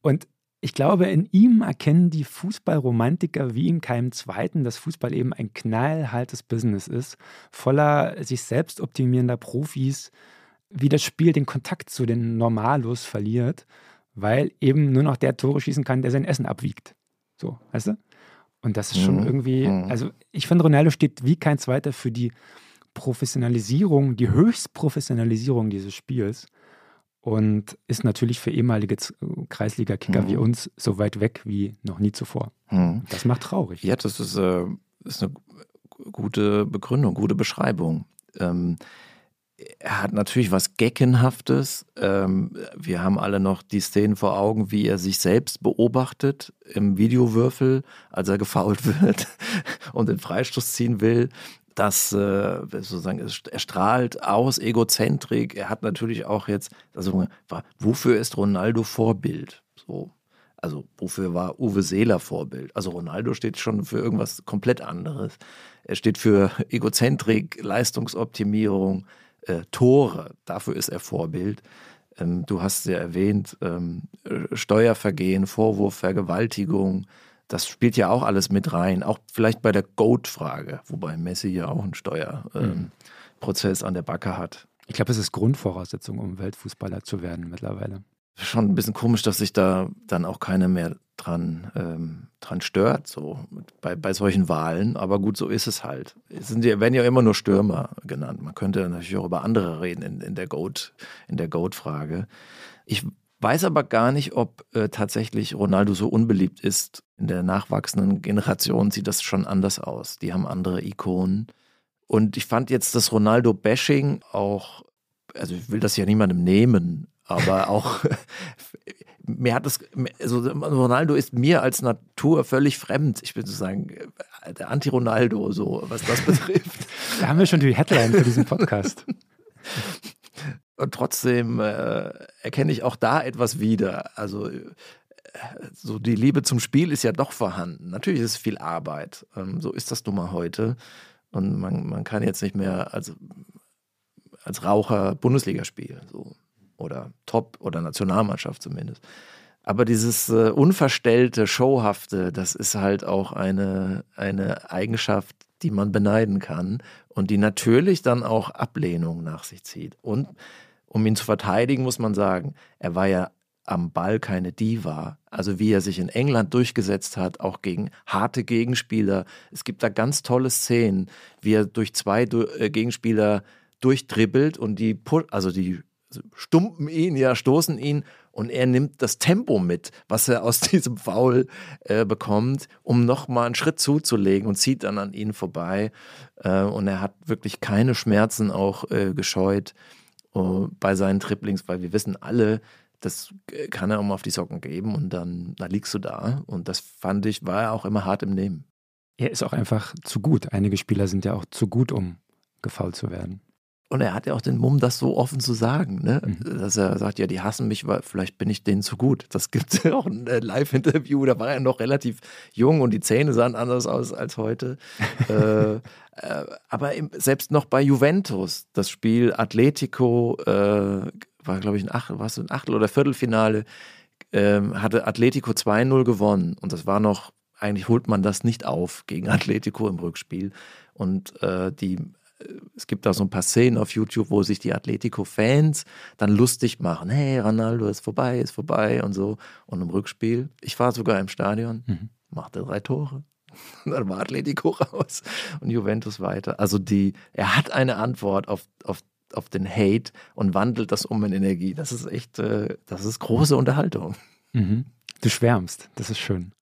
Und ich glaube, in ihm erkennen die Fußballromantiker wie in keinem zweiten, dass Fußball eben ein knallhartes Business ist, voller sich selbst optimierender Profis, wie das Spiel den Kontakt zu den Normalos verliert, weil eben nur noch der Tore schießen kann, der sein Essen abwiegt. So, weißt du? Und das ist schon mhm. irgendwie, mhm. also ich finde, Ronaldo steht wie kein zweiter für die Professionalisierung, die Höchstprofessionalisierung dieses Spiels und ist natürlich für ehemalige Kreisliga-Kicker mhm. wie uns so weit weg wie noch nie zuvor. Mhm. Das macht traurig. Ja, das ist, äh, ist eine gute Begründung, gute Beschreibung. Ähm, er hat natürlich was Geckenhaftes. Ähm, wir haben alle noch die Szenen vor Augen, wie er sich selbst beobachtet im Videowürfel, als er gefault wird und den Freistoß ziehen will. Das äh, sozusagen, er strahlt aus Egozentrik. Er hat natürlich auch jetzt, also wofür ist Ronaldo Vorbild? So, also wofür war Uwe Seeler Vorbild? Also Ronaldo steht schon für irgendwas komplett anderes. Er steht für Egozentrik, Leistungsoptimierung, äh, Tore. Dafür ist er Vorbild. Ähm, du hast ja erwähnt, ähm, Steuervergehen, Vorwurf, Vergewaltigung. Das spielt ja auch alles mit rein. Auch vielleicht bei der Goat-Frage, wobei Messi ja auch einen Steuerprozess ähm, an der Backe hat. Ich glaube, es ist Grundvoraussetzung, um Weltfußballer zu werden mittlerweile schon ein bisschen komisch, dass sich da dann auch keiner mehr dran, ähm, dran stört, so bei, bei solchen Wahlen. Aber gut, so ist es halt. Es sind ja, werden ja immer nur Stürmer genannt. Man könnte natürlich auch über andere reden in, in der Goat, in der Goat-Frage. Ich weiß aber gar nicht, ob äh, tatsächlich Ronaldo so unbeliebt ist. In der nachwachsenden Generation sieht das schon anders aus. Die haben andere Ikonen. Und ich fand jetzt das Ronaldo-Bashing auch, also ich will das ja niemandem nehmen, aber auch mir hat es, also Ronaldo ist mir als Natur völlig fremd. Ich würde sagen, der Anti-Ronaldo, so was das betrifft. da haben wir schon die Headline für diesen Podcast. Und trotzdem äh, erkenne ich auch da etwas wieder. Also äh, so die Liebe zum Spiel ist ja doch vorhanden. Natürlich ist es viel Arbeit. Ähm, so ist das nun mal heute. Und man, man kann jetzt nicht mehr als, als Raucher Bundesliga spielen. So oder Top oder Nationalmannschaft zumindest. Aber dieses äh, unverstellte, showhafte, das ist halt auch eine, eine Eigenschaft, die man beneiden kann und die natürlich dann auch Ablehnung nach sich zieht. Und um ihn zu verteidigen, muss man sagen, er war ja am Ball keine Diva. Also wie er sich in England durchgesetzt hat, auch gegen harte Gegenspieler. Es gibt da ganz tolle Szenen, wie er durch zwei äh, Gegenspieler durchdribbelt und die, also die stumpen ihn, ja, stoßen ihn Und er nimmt das Tempo mit, was er aus diesem Foul äh, bekommt, um nochmal einen Schritt zuzulegen und zieht dann an ihn vorbei. Äh, und er hat wirklich keine Schmerzen auch äh, gescheut uh, bei seinen Triplings, weil wir wissen alle, das kann er um auf die Socken geben und dann, dann liegst du da. Und das fand ich, war er auch immer hart im Nehmen. Er ist auch einfach zu gut. Einige Spieler sind ja auch zu gut, um gefault zu werden. Und er hat ja auch den Mumm, das so offen zu sagen, ne? Mhm. dass er sagt, ja, die hassen mich, weil vielleicht bin ich denen zu gut. Das gibt es ja auch ein äh, Live-Interview, da war er noch relativ jung und die Zähne sahen anders aus als heute. äh, äh, aber im, selbst noch bei Juventus, das Spiel Atletico, äh, war glaube ich ein Achtel, was ein Achtel oder Viertelfinale, ähm, hatte Atletico 2-0 gewonnen und das war noch, eigentlich holt man das nicht auf gegen Atletico im Rückspiel. Und äh, die es gibt da so ein paar Szenen auf YouTube, wo sich die Atletico-Fans dann lustig machen. Hey, Ronaldo ist vorbei, ist vorbei und so. Und im Rückspiel, ich war sogar im Stadion, mhm. machte drei Tore. Dann war Atletico raus und Juventus weiter. Also die, er hat eine Antwort auf, auf, auf den Hate und wandelt das um in Energie. Das ist echt, äh, das ist große Unterhaltung. Mhm. Du schwärmst, das ist schön.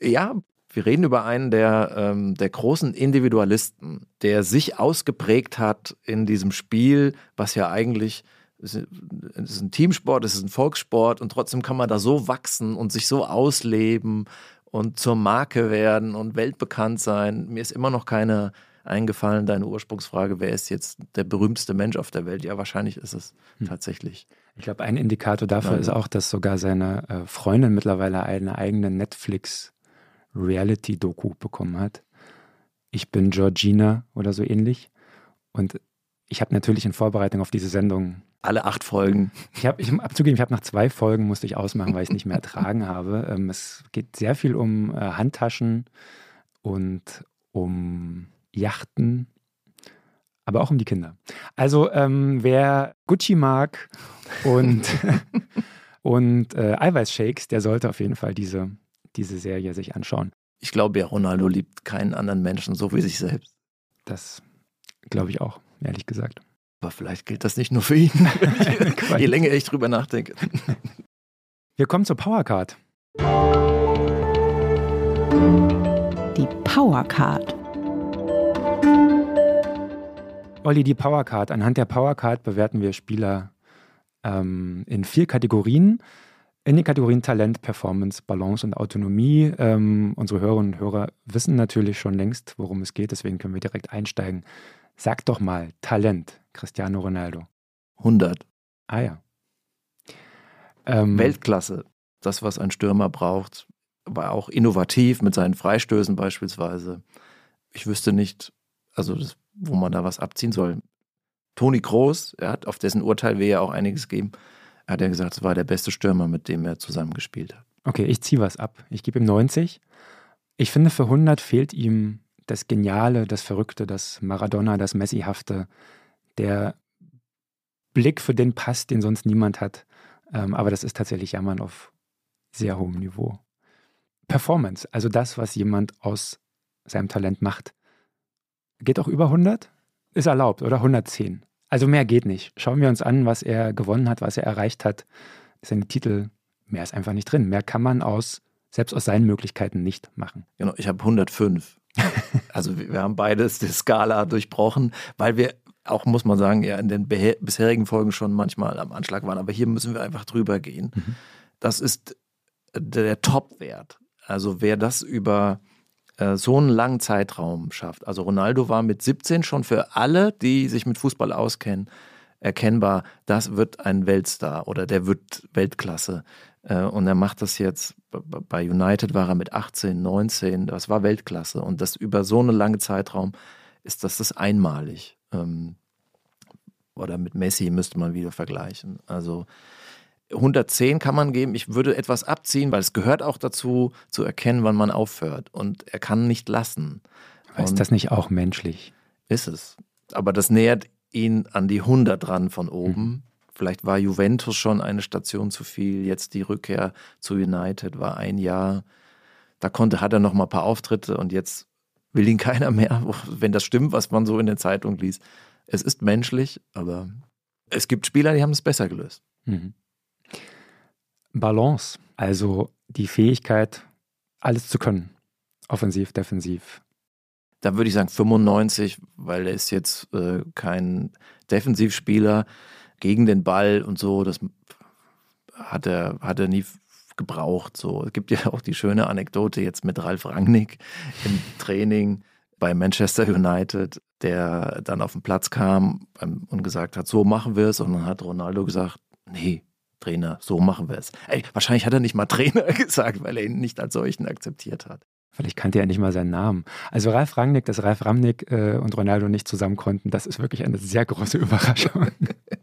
Ja, wir reden über einen der, ähm, der großen Individualisten, der sich ausgeprägt hat in diesem Spiel, was ja eigentlich es ist ein Teamsport, es ist ein Volkssport und trotzdem kann man da so wachsen und sich so ausleben und zur Marke werden und weltbekannt sein. Mir ist immer noch keiner eingefallen, deine Ursprungsfrage, wer ist jetzt der berühmteste Mensch auf der Welt? Ja, wahrscheinlich ist es hm. tatsächlich. Ich glaube, ein Indikator dafür Nein. ist auch, dass sogar seine äh, Freundin mittlerweile eine eigene Netflix- Reality-Doku bekommen hat. Ich bin Georgina oder so ähnlich. Und ich habe natürlich in Vorbereitung auf diese Sendung alle acht Folgen. Ich habe, ich abzugeben, ich habe nach zwei Folgen musste ich ausmachen, weil ich es nicht mehr ertragen habe. Ähm, es geht sehr viel um äh, Handtaschen und um Yachten, aber auch um die Kinder. Also ähm, wer Gucci mag und und äh, Eiweißshakes, der sollte auf jeden Fall diese diese Serie sich anschauen. Ich glaube ja, Ronaldo liebt keinen anderen Menschen so wie sich selbst. Das glaube ich auch, ehrlich gesagt. Aber vielleicht gilt das nicht nur für ihn, je länger ich drüber nachdenke. Wir kommen zur Powercard. Die Powercard. Olli, die Powercard. Anhand der Powercard bewerten wir Spieler ähm, in vier Kategorien in den Kategorien Talent, Performance, Balance und Autonomie. Ähm, unsere Hörerinnen und Hörer wissen natürlich schon längst, worum es geht, deswegen können wir direkt einsteigen. Sag doch mal, Talent, Cristiano Ronaldo. 100. Ah ja. Ähm, Weltklasse, das, was ein Stürmer braucht, war auch innovativ mit seinen Freistößen beispielsweise. Ich wüsste nicht, also das, wo man da was abziehen soll. Toni Kroos, er hat auf dessen Urteil wir ja auch einiges geben hat er gesagt, es war der beste Stürmer, mit dem er zusammengespielt hat. Okay, ich ziehe was ab. Ich gebe ihm 90. Ich finde, für 100 fehlt ihm das Geniale, das Verrückte, das Maradona, das Messihafte, der Blick für den Pass, den sonst niemand hat. Ähm, aber das ist tatsächlich Jammern auf sehr hohem Niveau. Performance, also das, was jemand aus seinem Talent macht. Geht auch über 100? Ist erlaubt, oder? 110. Also mehr geht nicht. Schauen wir uns an, was er gewonnen hat, was er erreicht hat. Seine Titel, mehr ist einfach nicht drin. Mehr kann man aus, selbst aus seinen Möglichkeiten nicht machen. Genau, ich habe 105. also wir haben beides die Skala durchbrochen, weil wir auch, muss man sagen, ja in den bisherigen Folgen schon manchmal am Anschlag waren. Aber hier müssen wir einfach drüber gehen. Mhm. Das ist der Top-Wert. Also wer das über äh, so einen langen Zeitraum schafft. Also Ronaldo war mit 17 schon für alle, die sich mit Fußball auskennen, erkennbar, das wird ein Weltstar oder der wird Weltklasse. Äh, und er macht das jetzt, bei United war er mit 18, 19, das war Weltklasse. Und das über so einen langen Zeitraum ist das, das einmalig. Ähm, oder mit Messi müsste man wieder vergleichen. Also 110 kann man geben. Ich würde etwas abziehen, weil es gehört auch dazu, zu erkennen, wann man aufhört. Und er kann nicht lassen. Aber ist das nicht auch menschlich? Ist es. Aber das nähert ihn an die 100 dran von oben. Mhm. Vielleicht war Juventus schon eine Station zu viel. Jetzt die Rückkehr zu United war ein Jahr. Da konnte, hat er noch mal ein paar Auftritte und jetzt will ihn keiner mehr, wenn das stimmt, was man so in der Zeitung liest. Es ist menschlich, aber es gibt Spieler, die haben es besser gelöst. Mhm. Balance, also die Fähigkeit, alles zu können. Offensiv, defensiv. Da würde ich sagen 95, weil er ist jetzt äh, kein Defensivspieler gegen den Ball und so. Das hat er, hat er nie gebraucht. So. Es gibt ja auch die schöne Anekdote jetzt mit Ralf Rangnick im Training bei Manchester United, der dann auf den Platz kam und gesagt hat, so machen wir es. Und dann hat Ronaldo gesagt, nee, Trainer, so machen wir es. Ey, wahrscheinlich hat er nicht mal Trainer gesagt, weil er ihn nicht als solchen akzeptiert hat. Vielleicht kannte er nicht mal seinen Namen. Also Ralf Rangnick, dass Ralf Rangnick äh, und Ronaldo nicht zusammen konnten, das ist wirklich eine sehr große Überraschung.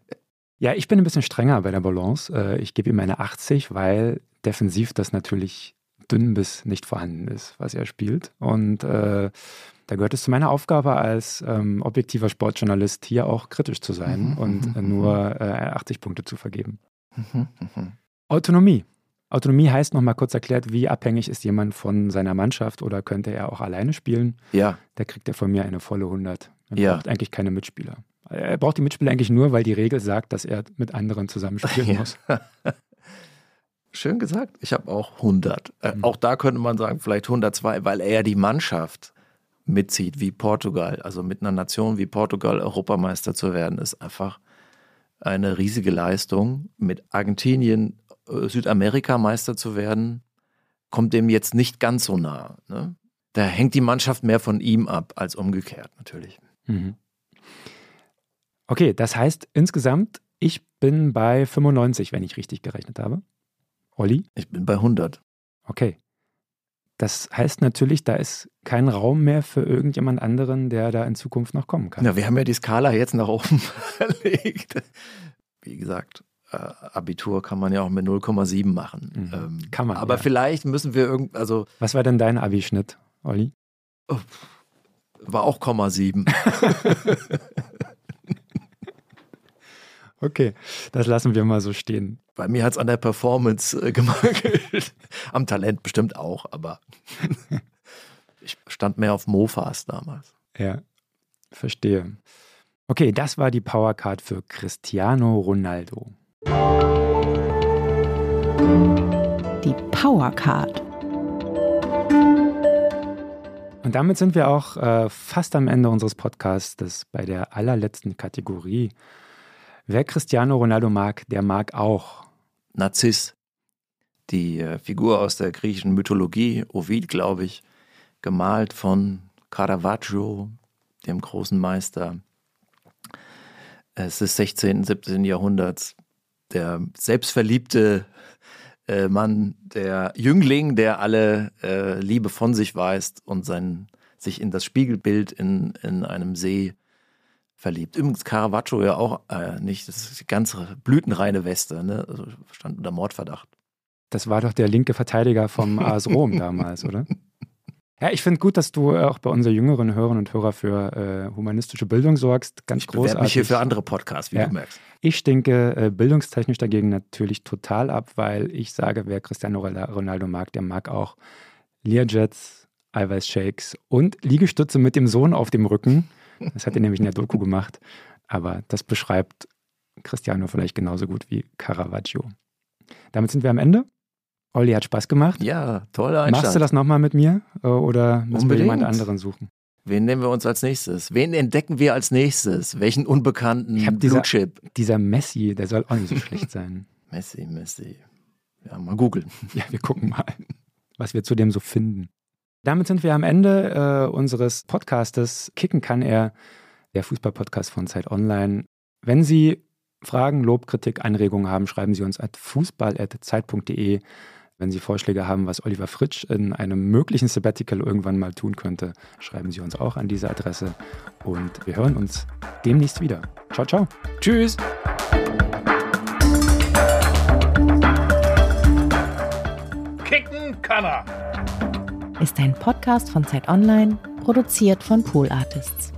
ja, ich bin ein bisschen strenger bei der Balance. Äh, ich gebe ihm eine 80, weil defensiv das natürlich dünn bis nicht vorhanden ist, was er spielt. Und äh, da gehört es zu meiner Aufgabe als ähm, objektiver Sportjournalist, hier auch kritisch zu sein mhm, und mhm, nur äh, 80 Punkte zu vergeben. Mhm, Autonomie. Autonomie heißt nochmal kurz erklärt, wie abhängig ist jemand von seiner Mannschaft oder könnte er auch alleine spielen? Ja. Da kriegt er von mir eine volle 100. Er ja. braucht eigentlich keine Mitspieler. Er braucht die Mitspieler eigentlich nur, weil die Regel sagt, dass er mit anderen zusammenspielen ja. muss. Schön gesagt. Ich habe auch 100. Äh, mhm. Auch da könnte man sagen, vielleicht 102, weil er die Mannschaft mitzieht, wie Portugal. Also mit einer Nation wie Portugal Europameister zu werden, ist einfach eine riesige Leistung. Mit Argentinien äh, Südamerika-Meister zu werden, kommt dem jetzt nicht ganz so nah. Ne? Da hängt die Mannschaft mehr von ihm ab als umgekehrt natürlich. Mhm. Okay, das heißt insgesamt, ich bin bei 95, wenn ich richtig gerechnet habe. Olli? Ich bin bei 100. Okay. Das heißt natürlich, da ist kein Raum mehr für irgendjemand anderen, der da in Zukunft noch kommen kann. Ja, wir haben ja die Skala jetzt nach oben verlegt. Wie gesagt, äh, Abitur kann man ja auch mit 0,7 machen. Mhm. Ähm, kann man. Aber ja. vielleicht müssen wir irgend, also. Was war denn dein Abischnitt, Olli? Oh, war auch 0,7. okay, das lassen wir mal so stehen. Bei mir hat es an der Performance äh, gemangelt. Am Talent bestimmt auch, aber ich stand mehr auf Mofas damals. Ja, verstehe. Okay, das war die Powercard für Cristiano Ronaldo. Die Powercard. Und damit sind wir auch äh, fast am Ende unseres Podcasts, bei der allerletzten Kategorie. Wer Cristiano Ronaldo mag, der mag auch Narziss, die äh, Figur aus der griechischen Mythologie, Ovid, glaube ich, gemalt von Caravaggio, dem großen Meister Es des 16., 17. Jahrhunderts. Der selbstverliebte äh, Mann, der Jüngling, der alle äh, Liebe von sich weist und sein, sich in das Spiegelbild in, in einem See verliebt. Übrigens Caravaggio ja auch äh, nicht, das ist die ganze blütenreine Weste, ne? also stand unter Mordverdacht. Das war doch der linke Verteidiger vom AS Rom damals, oder? Ja, ich finde gut, dass du auch bei unseren jüngeren Hörern und Hörer für äh, humanistische Bildung sorgst. Ganz ich großartig. mich hier für andere Podcasts, wie ja. du merkst. Ich stinke äh, bildungstechnisch dagegen natürlich total ab, weil ich sage, wer Cristiano Ronaldo mag, der mag auch Learjets, Eiweißshakes und Liegestütze mit dem Sohn auf dem Rücken. Das hat er nämlich in der Doku gemacht. Aber das beschreibt Cristiano vielleicht genauso gut wie Caravaggio. Damit sind wir am Ende. Olli hat Spaß gemacht. Ja, toller Einstand. Machst du das nochmal mit mir äh, oder müssen wir jemand anderen suchen? Wen nehmen wir uns als nächstes? Wen entdecken wir als nächstes? Welchen unbekannten ich Blue Chip? Dieser Messi, der soll auch nicht so schlecht sein. Messi, Messi. Ja, mal googeln. Ja, wir gucken mal, was wir zu dem so finden. Damit sind wir am Ende äh, unseres Podcastes. Kicken kann er, der Fußballpodcast von Zeit Online. Wenn Sie Fragen, Lob, Kritik, Anregungen haben, schreiben Sie uns at fußball.zeit.de. Wenn Sie Vorschläge haben, was Oliver Fritsch in einem möglichen Sabbatical irgendwann mal tun könnte, schreiben Sie uns auch an diese Adresse. Und wir hören uns demnächst wieder. Ciao, ciao. Tschüss. Kicken kann er ist ein Podcast von Zeit Online, produziert von Pool Artists.